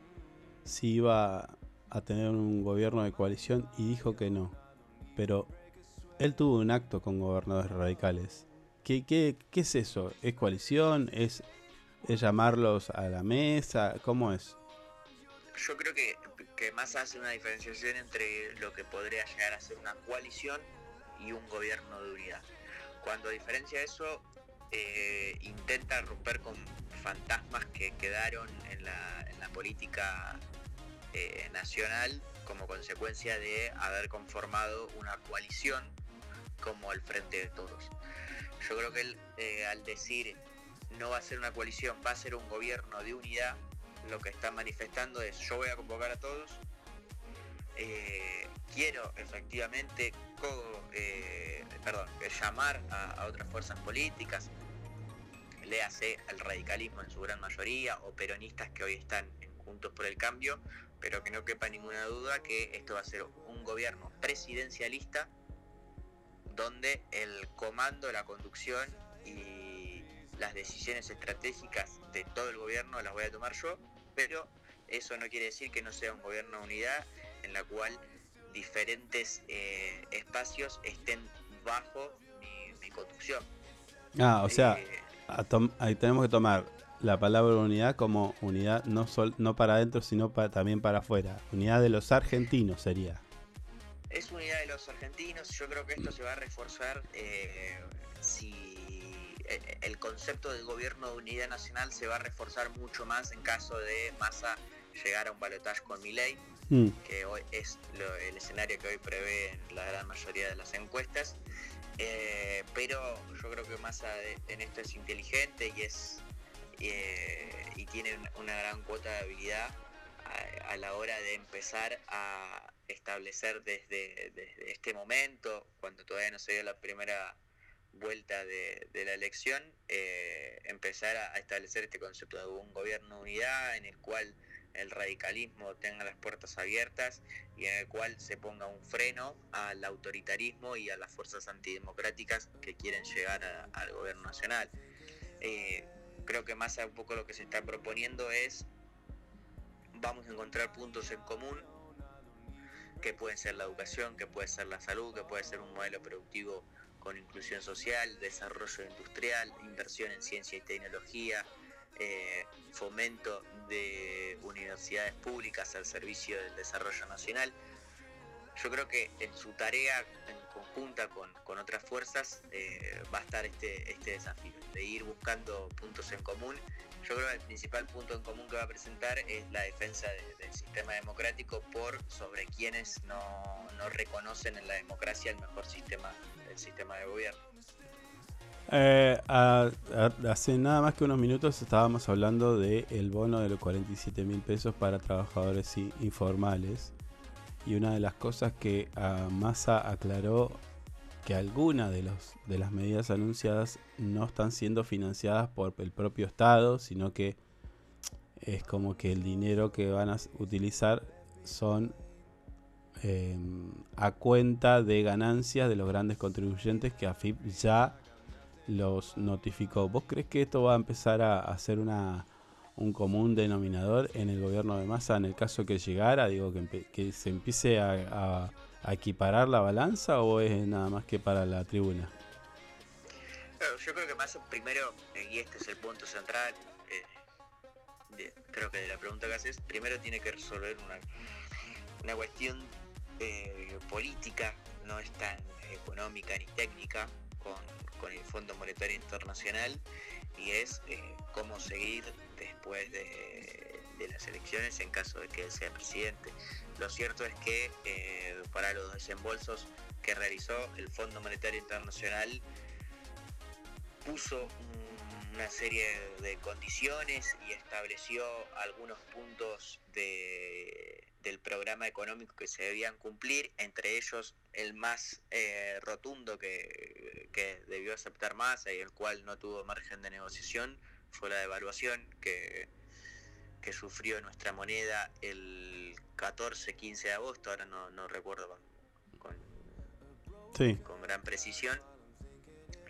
Speaker 2: si iba a tener un gobierno de coalición y dijo que no. Pero él tuvo un acto con gobernadores radicales. ¿Qué, qué, qué es eso? ¿Es coalición? ¿Es, ¿Es llamarlos a la mesa? ¿Cómo es?
Speaker 15: yo creo que, que más hace una diferenciación entre lo que podría llegar a ser una coalición y un gobierno de unidad. Cuando diferencia eso, eh, intenta romper con fantasmas que quedaron en la, en la política eh, nacional como consecuencia de haber conformado una coalición como el Frente de Todos. Yo creo que él, eh, al decir no va a ser una coalición, va a ser un gobierno de unidad, lo que está manifestando es yo voy a convocar a todos, eh, quiero efectivamente eh, eh, llamar a, otras fuerzas políticas, léase al radicalismo en su gran mayoría o peronistas que hoy están Juntos por el Cambio, pero que no quepa ninguna duda que esto va a ser un gobierno presidencialista donde el comando, la conducción y las decisiones estratégicas de todo el gobierno las voy a tomar yo, pero eso no quiere decir que no sea un gobierno de unidad en la cual diferentes eh, espacios estén bajo mi, mi conducción.
Speaker 2: Ah, o sea,
Speaker 15: Eh,
Speaker 2: ahí tenemos que tomar la palabra unidad como unidad no, sol- no para adentro, sino pa- también para afuera. Unidad de los argentinos sería.
Speaker 15: Es unidad de los argentinos. Yo creo que esto se va a reforzar eh, si eh, el concepto del gobierno de unidad nacional se va a reforzar mucho más en caso de Massa llegar a un balotaje con Milei,
Speaker 2: Mm.
Speaker 15: que hoy es lo- el escenario que hoy prevé la gran mayoría de las encuestas. Eh, pero yo creo que Massa en esto es inteligente y es eh, y tiene una- gran cuota de habilidad a, la hora de empezar a establecer desde, este momento, cuando todavía no se dio la primera vuelta de, de la elección, eh, empezar a, a establecer este concepto de un gobierno de unidad en el cual el radicalismo tenga las puertas abiertas y en el cual se ponga un freno al autoritarismo y a las fuerzas antidemocráticas que quieren llegar a- al gobierno nacional. Eh, creo que más un poco lo que se está proponiendo es vamos a encontrar puntos en común que pueden ser la educación, que puede ser la salud, que puede ser un modelo productivo con inclusión social, desarrollo industrial, inversión en ciencia y tecnología, eh, fomento de universidades públicas al servicio del desarrollo nacional. yo creo que en su tarea en conjunta con, con otras fuerzas eh, va a estar este, este desafío, de ir buscando puntos en común. Yo creo que el principal punto en común que va a presentar es la defensa de- del sistema democrático por sobre quienes no, no reconocen en la democracia el mejor sistema, el sistema de gobierno.
Speaker 2: Eh, hace nada más que unos minutos estábamos hablando del el bono de los 47 mil pesos para trabajadores informales. Y una de las cosas que ah, Massa aclaró que algunas de, de las medidas anunciadas no están siendo financiadas por el propio Estado, sino que es como que el dinero que van a utilizar son eh, a cuenta de ganancias de los grandes contribuyentes que AFIP ya los notificó. ¿Vos crees que esto va a empezar a, a ser una, un común denominador en el gobierno de Massa en el caso que llegara? Digo, que, que se empiece a, equiparar la balanza o es nada más que para la tribuna?
Speaker 15: Yo creo que más primero, y este es el punto central, eh, creo que de la pregunta que haces, primero tiene que resolver una, una cuestión eh, política, no es tan económica ni técnica, con, el Fondo Monetario Internacional, y es eh, cómo seguir después de, las elecciones en caso de que él sea presidente. Lo cierto es que eh, para los desembolsos que realizó el Fondo Monetario Internacional, puso un- una serie de condiciones y estableció algunos puntos de- del programa económico que se debían cumplir, entre ellos el más eh, rotundo que, que debió aceptar Massa y el cual no tuvo margen de negociación fue la devaluación que, que sufrió nuestra moneda el 14-15 de agosto, ahora no, no recuerdo con, con-
Speaker 2: Sí.
Speaker 15: con gran precisión.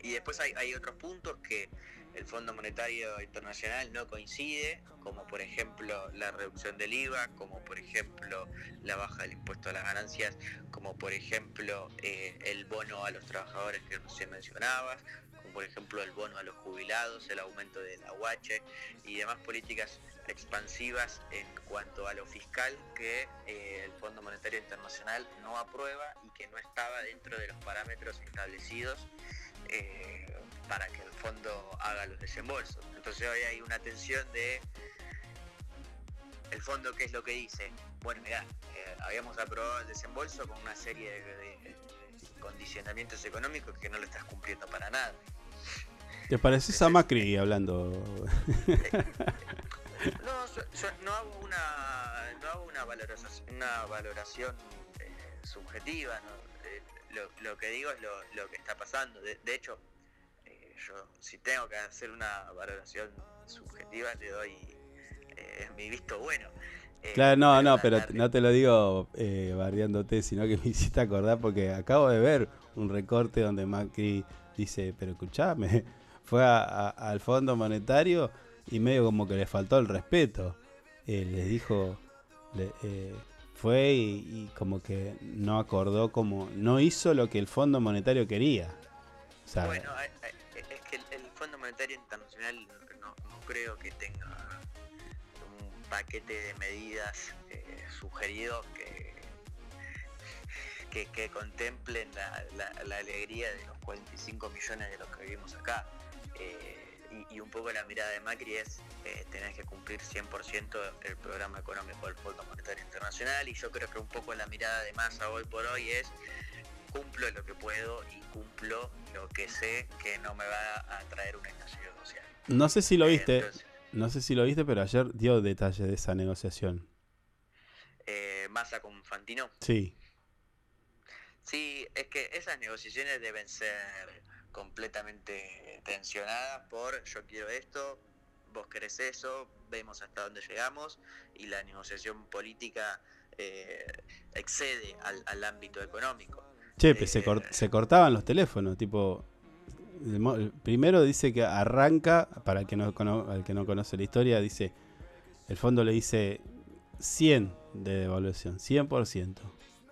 Speaker 15: Y después hay, hay otros puntos que el Fondo Monetario Internacional no coincide, como por ejemplo la reducción del IVA, como por ejemplo la baja del impuesto a las ganancias, como por ejemplo eh, el bono a los trabajadores que recién mencionabas, como por ejemplo el bono a los jubilados, el aumento de la UH y demás políticas expansivas en cuanto a lo fiscal que eh, el Fondo Monetario Internacional no aprueba y que no estaba dentro de los parámetros establecidos eh, para que el fondo haga los desembolsos. Entonces hoy hay una tensión de el fondo qué es lo que dice. Bueno, mirá, eh, habíamos aprobado el desembolso con una serie de, de condicionamientos económicos que no lo estás cumpliendo para nada.
Speaker 2: ¿Te pareces a Macri hablando?
Speaker 15: No, yo, yo no hago una, no hago una valoración, una valoración eh, subjetiva. ¿no? Eh, lo, lo que digo es lo, lo que está pasando. De, de hecho, eh, yo si tengo que hacer una valoración subjetiva le doy eh, mi visto bueno. Eh,
Speaker 2: Claro, no, no, pero no te lo digo eh, bardeándote, sino que me hiciste acordar porque acabo de ver un recorte donde Macri dice, pero escuchame, fue a- a- al Fondo Monetario y medio como que le faltó el respeto. Eh, les dijo, le- eh, fue y, y como que no acordó como, no hizo lo que el Fondo Monetario quería. Sea,
Speaker 15: Bueno, Internacional no, creo que tenga un paquete de medidas eh, sugerido que, que, que contemplen la, la- alegría de los 45 millones de los que vivimos acá. Eh, y, y un poco la mirada de Macri es, eh, tenés que cumplir 100% el programa económico del Fondo Monetario Internacional y yo creo que un poco la mirada de Massa hoy por hoy es cumplo lo que puedo y cumplo lo que sé que no me va a traer un estallido social.
Speaker 2: no sé si lo
Speaker 15: Eh,
Speaker 2: viste,
Speaker 15: entonces,
Speaker 2: no sé si lo viste, pero ayer dio detalles de esa negociación.
Speaker 15: eh, Massa con Fantino.
Speaker 2: Sí.
Speaker 15: Sí, es que esas negociaciones deben ser completamente tensionadas por yo quiero esto, vos querés eso, vemos hasta dónde llegamos y la negociación política eh, excede al, al ámbito económico.
Speaker 2: Che, pe, se,
Speaker 15: Eh,
Speaker 2: cort- se cortaban los teléfonos, tipo... el mo- el primero dice que arranca, para el que, no al que no conoce la historia, dice, el fondo le dice 100 de devaluación, 100%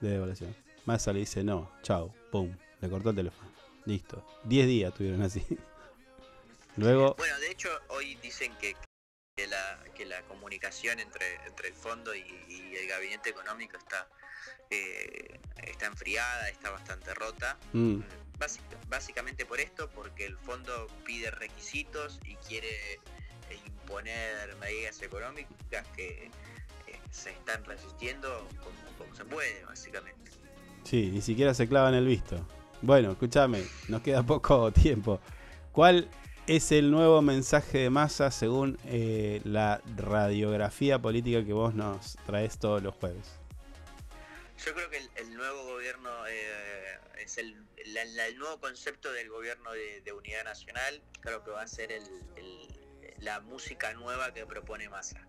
Speaker 2: de devaluación. Massa le dice no, chao, pum, le cortó el teléfono. Listo. 10 días tuvieron así. Luego,
Speaker 15: Bueno, de hecho, hoy dicen que, que, la, que la comunicación entre, entre el fondo y, y el gabinete económico está eh, está enfriada, está bastante rota.
Speaker 2: Mm.
Speaker 15: Básic- básicamente por esto, porque el fondo pide requisitos y quiere imponer medidas económicas que eh, se están resistiendo como, como se puede, básicamente.
Speaker 2: Sí, ni siquiera se clava en el visto. Bueno, escúchame, nos queda poco tiempo. ¿Cuál es el nuevo mensaje de masa según eh, la radiografía política que vos nos traes todos los jueves?
Speaker 15: Yo creo que el, el nuevo gobierno eh, es el, la- la- el nuevo concepto del gobierno de, de unidad nacional, creo que va a ser el, la música nueva que propone Massa.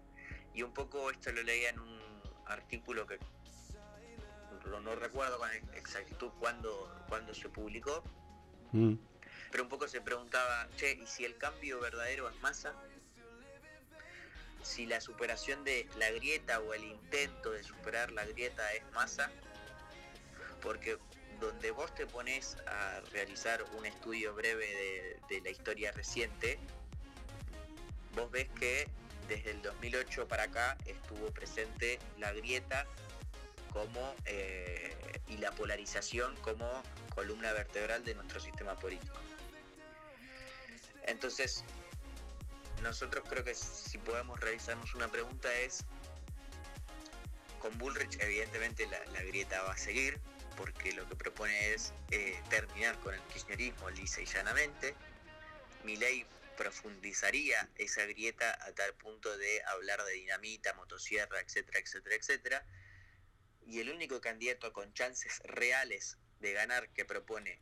Speaker 15: Y un poco esto lo leía en un artículo que no, no recuerdo con exactitud cuándo, cuándo se publicó,
Speaker 2: Mm,
Speaker 15: pero un poco se preguntaba, che, ¿y si el cambio verdadero es Massa? Si la superación de la grieta o el intento de superar la grieta es Massa, porque donde vos te pones a realizar un estudio breve de, de la historia reciente, vos ves que desde el 2008 para acá estuvo presente la grieta como eh, y la polarización como columna vertebral de nuestro sistema político. Entonces, nosotros creo que si podemos realizarnos una pregunta es, con Bullrich evidentemente la, grieta va a seguir, porque lo que propone es eh, terminar con el kirchnerismo lisa y llanamente. Milei profundizaría esa grieta a tal punto de hablar de dinamita, motosierra, etcétera, etcétera, etcétera. Y el único candidato con chances reales de ganar que propone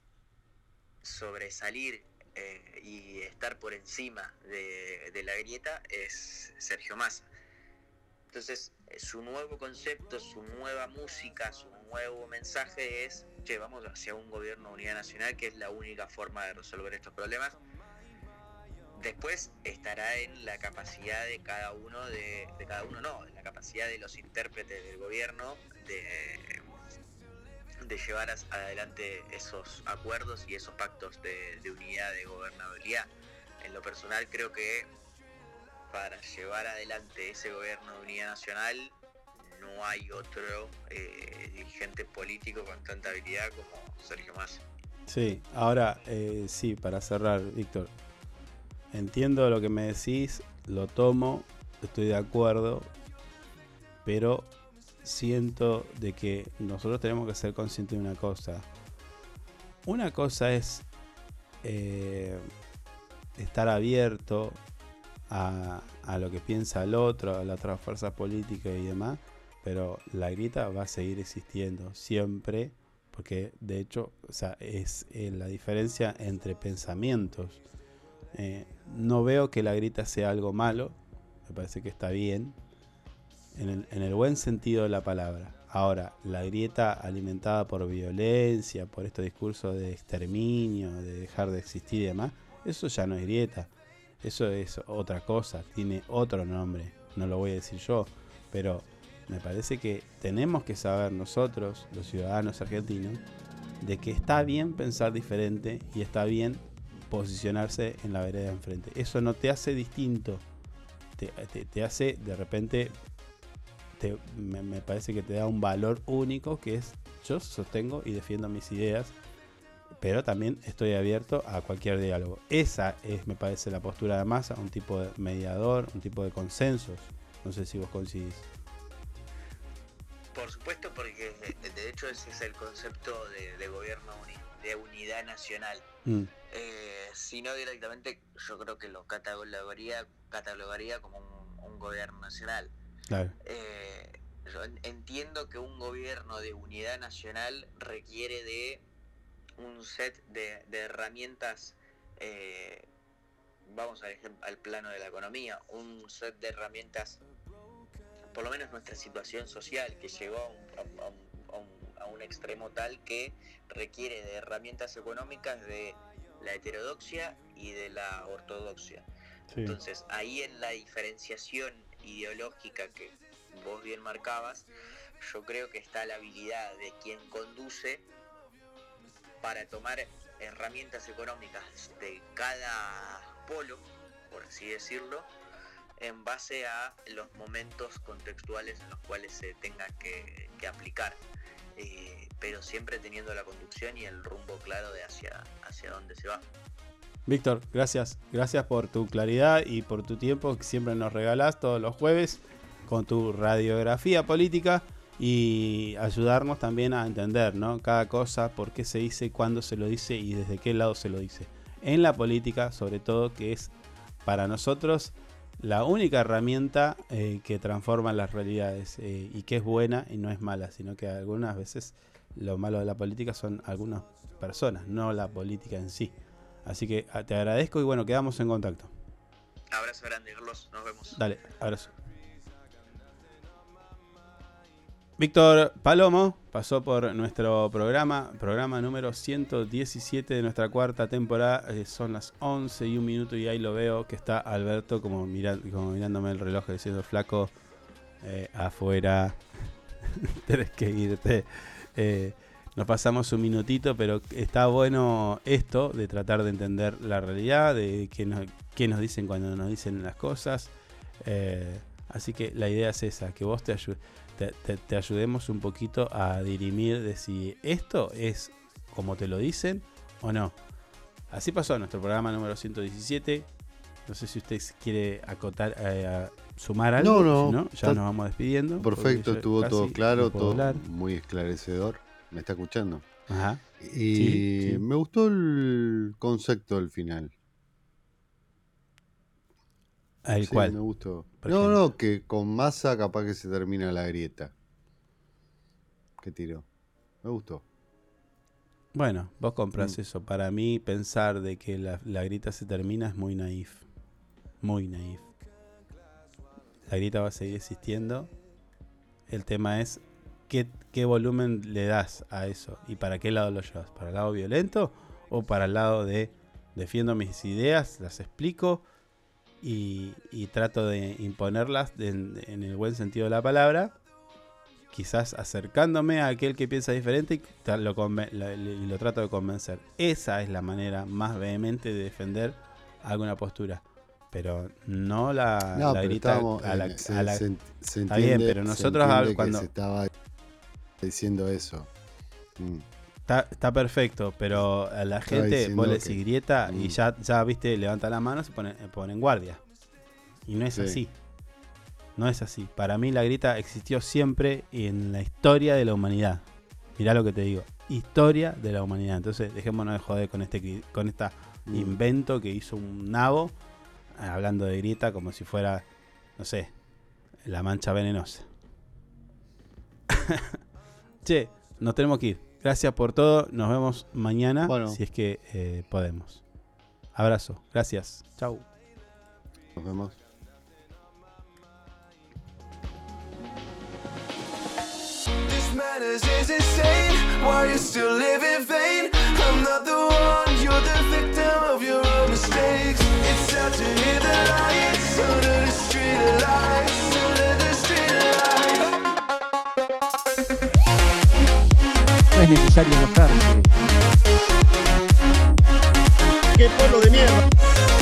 Speaker 15: sobresalir eh, y estar por encima de, la grieta es Sergio Massa. Entonces, eh, su nuevo concepto, su nueva música, su nuevo mensaje es, che, vamos hacia un gobierno de unidad nacional, que es la única forma de resolver estos problemas. Después estará en la capacidad de cada uno, de cada uno no, en la capacidad de los intérpretes del gobierno de, de llevar adelante esos acuerdos y esos pactos de, de unidad de gobernabilidad. En lo personal creo que para llevar adelante ese gobierno de unidad nacional no hay otro eh, dirigente político con tanta habilidad como Sergio Massa.
Speaker 2: Sí, ahora eh, sí, para cerrar, Víctor. Entiendo lo que me decís, lo tomo, estoy de acuerdo, pero siento de que nosotros tenemos que ser conscientes de una cosa. Una cosa es eh, estar abierto a, a lo que piensa el otro, a las otras fuerzas políticas y demás, pero la grieta va a seguir existiendo siempre, porque de hecho o sea, es la diferencia entre pensamientos. Eh, no veo que la grita sea algo malo, me parece que está bien, en el, en el buen sentido de la palabra. Ahora, la grieta alimentada por violencia, por estos discursos de exterminio, de dejar de existir y demás, eso ya no es grieta. Eso es otra cosa, tiene otro nombre, no lo voy a decir yo, pero me parece que tenemos que saber nosotros, los ciudadanos argentinos, de que está bien pensar diferente y está bien posicionarse en la vereda enfrente. Eso no te hace distinto, te hace de repente, te- me, me parece que te da un valor único que es yo sostengo y defiendo mis ideas, pero también estoy abierto a cualquier diálogo. Esa es, me parece, la postura de masa, un tipo de mediador, un tipo de consensos. No sé si vos coincidís.
Speaker 15: Por supuesto, porque de hecho ese es el concepto de, de gobierno uni- de unidad nacional.
Speaker 2: Mm,
Speaker 15: Eh, si no directamente, yo creo que lo catalogaría, catalogaría como un, un gobierno nacional.
Speaker 2: Claro.
Speaker 15: Eh, yo en- entiendo que un gobierno de unidad nacional requiere de un set de, de herramientas, eh, vamos al, plano de la economía, un set de herramientas, por lo menos nuestra situación social, que llegó a un, a- a un- a un- a un extremo tal que requiere de herramientas económicas de la heterodoxia y de la ortodoxia.
Speaker 2: Sí.
Speaker 15: Entonces, ahí en la diferenciación ideológica que vos bien marcabas, yo creo que está la habilidad de quien conduce para tomar herramientas económicas de cada polo, por así decirlo, en base a los momentos contextuales en los cuales se tenga que, aplicar. pero siempre teniendo la conducción y el rumbo claro de hacia, hacia dónde se va.
Speaker 2: Víctor, gracias. Gracias por tu claridad y por tu tiempo que siempre nos regalás todos los jueves con tu radiografía política y ayudarnos también a entender ¿no? cada cosa, por qué se dice, cuándo se lo dice y desde qué lado se lo dice. En la política, sobre todo, que es para nosotros la única herramienta eh, que transforma las realidades eh, y que es buena y no es mala, sino que algunas veces lo malo de la política son algunas personas, no la política en sí. Así que ah, te agradezco y bueno, quedamos en contacto.
Speaker 15: Abrazo grande, Carlos. Nos vemos.
Speaker 2: Dale, abrazo. Víctor Palomo pasó por nuestro programa, programa número 117 de nuestra cuarta temporada. Eh, son las 11 y un minuto y ahí lo veo que está Alberto como, como mirándome el reloj diciendo flaco eh, afuera. Tienes que irte. Eh, nos pasamos un minutito, pero está bueno esto de tratar de entender la realidad, de qué nos, qué nos dicen cuando nos dicen las cosas. así que la idea es esa, que vos te ayudes te, ayudemos un poquito a dirimir de si esto es como te lo dicen o no. Así pasó nuestro programa número 117. No sé si usted quiere acotar, eh, sumar algo.
Speaker 3: No, no.
Speaker 2: ya nos vamos despidiendo.
Speaker 3: Perfecto, estuvo todo claro, todo muy esclarecedor. ¿Me está escuchando?
Speaker 2: Ajá.
Speaker 3: Y me gustó el concepto del final.
Speaker 2: ¿El cual?
Speaker 3: Me gustó. No, no, que con masa capaz que se termina la grieta. ¿Qué tiró? Me gustó.
Speaker 2: Bueno, vos compras mm. eso. Para mí, pensar de que la, grieta se termina es muy naif. Muy naif. La grieta va a seguir existiendo. El tema es qué, qué volumen le das a eso y para qué lado lo llevas. ¿Para el lado violento o para el lado de defiendo mis ideas, las explico? y, trato de imponerlas en, el buen sentido de la palabra, quizás acercándome a aquel que piensa diferente y lo, lo trato de convencer. Esa es la manera más vehemente de defender alguna postura. Pero no la,
Speaker 3: no,
Speaker 2: grita
Speaker 3: a la, está bien, pero nosotros cuando se estaba diciendo eso.
Speaker 2: Mm. Está, perfecto, pero a la gente vos le decís grieta y mm. ya, ya, viste, levanta la mano, se pone, pone en guardia. Y no es así. No es así. Para mí la grieta existió siempre en la historia de la humanidad. Mirá lo que te digo. Historia de la humanidad. Entonces dejémonos de joder con este con esta mm. invento que hizo un nabo hablando de grieta como si fuera, no sé, la mancha venenosa. che, nos tenemos que ir. Gracias por todo. Nos vemos mañana si es que eh, podemos. Abrazo. Gracias. Chau.
Speaker 3: Nos vemos. manners is insane. Why you still live in vain? I'm not the one, you're the victim of your own mistakes. It's sad to hear the lights under the street lights, under
Speaker 11: no es necesario enojarse.
Speaker 3: ¡Qué pueblo de mierda!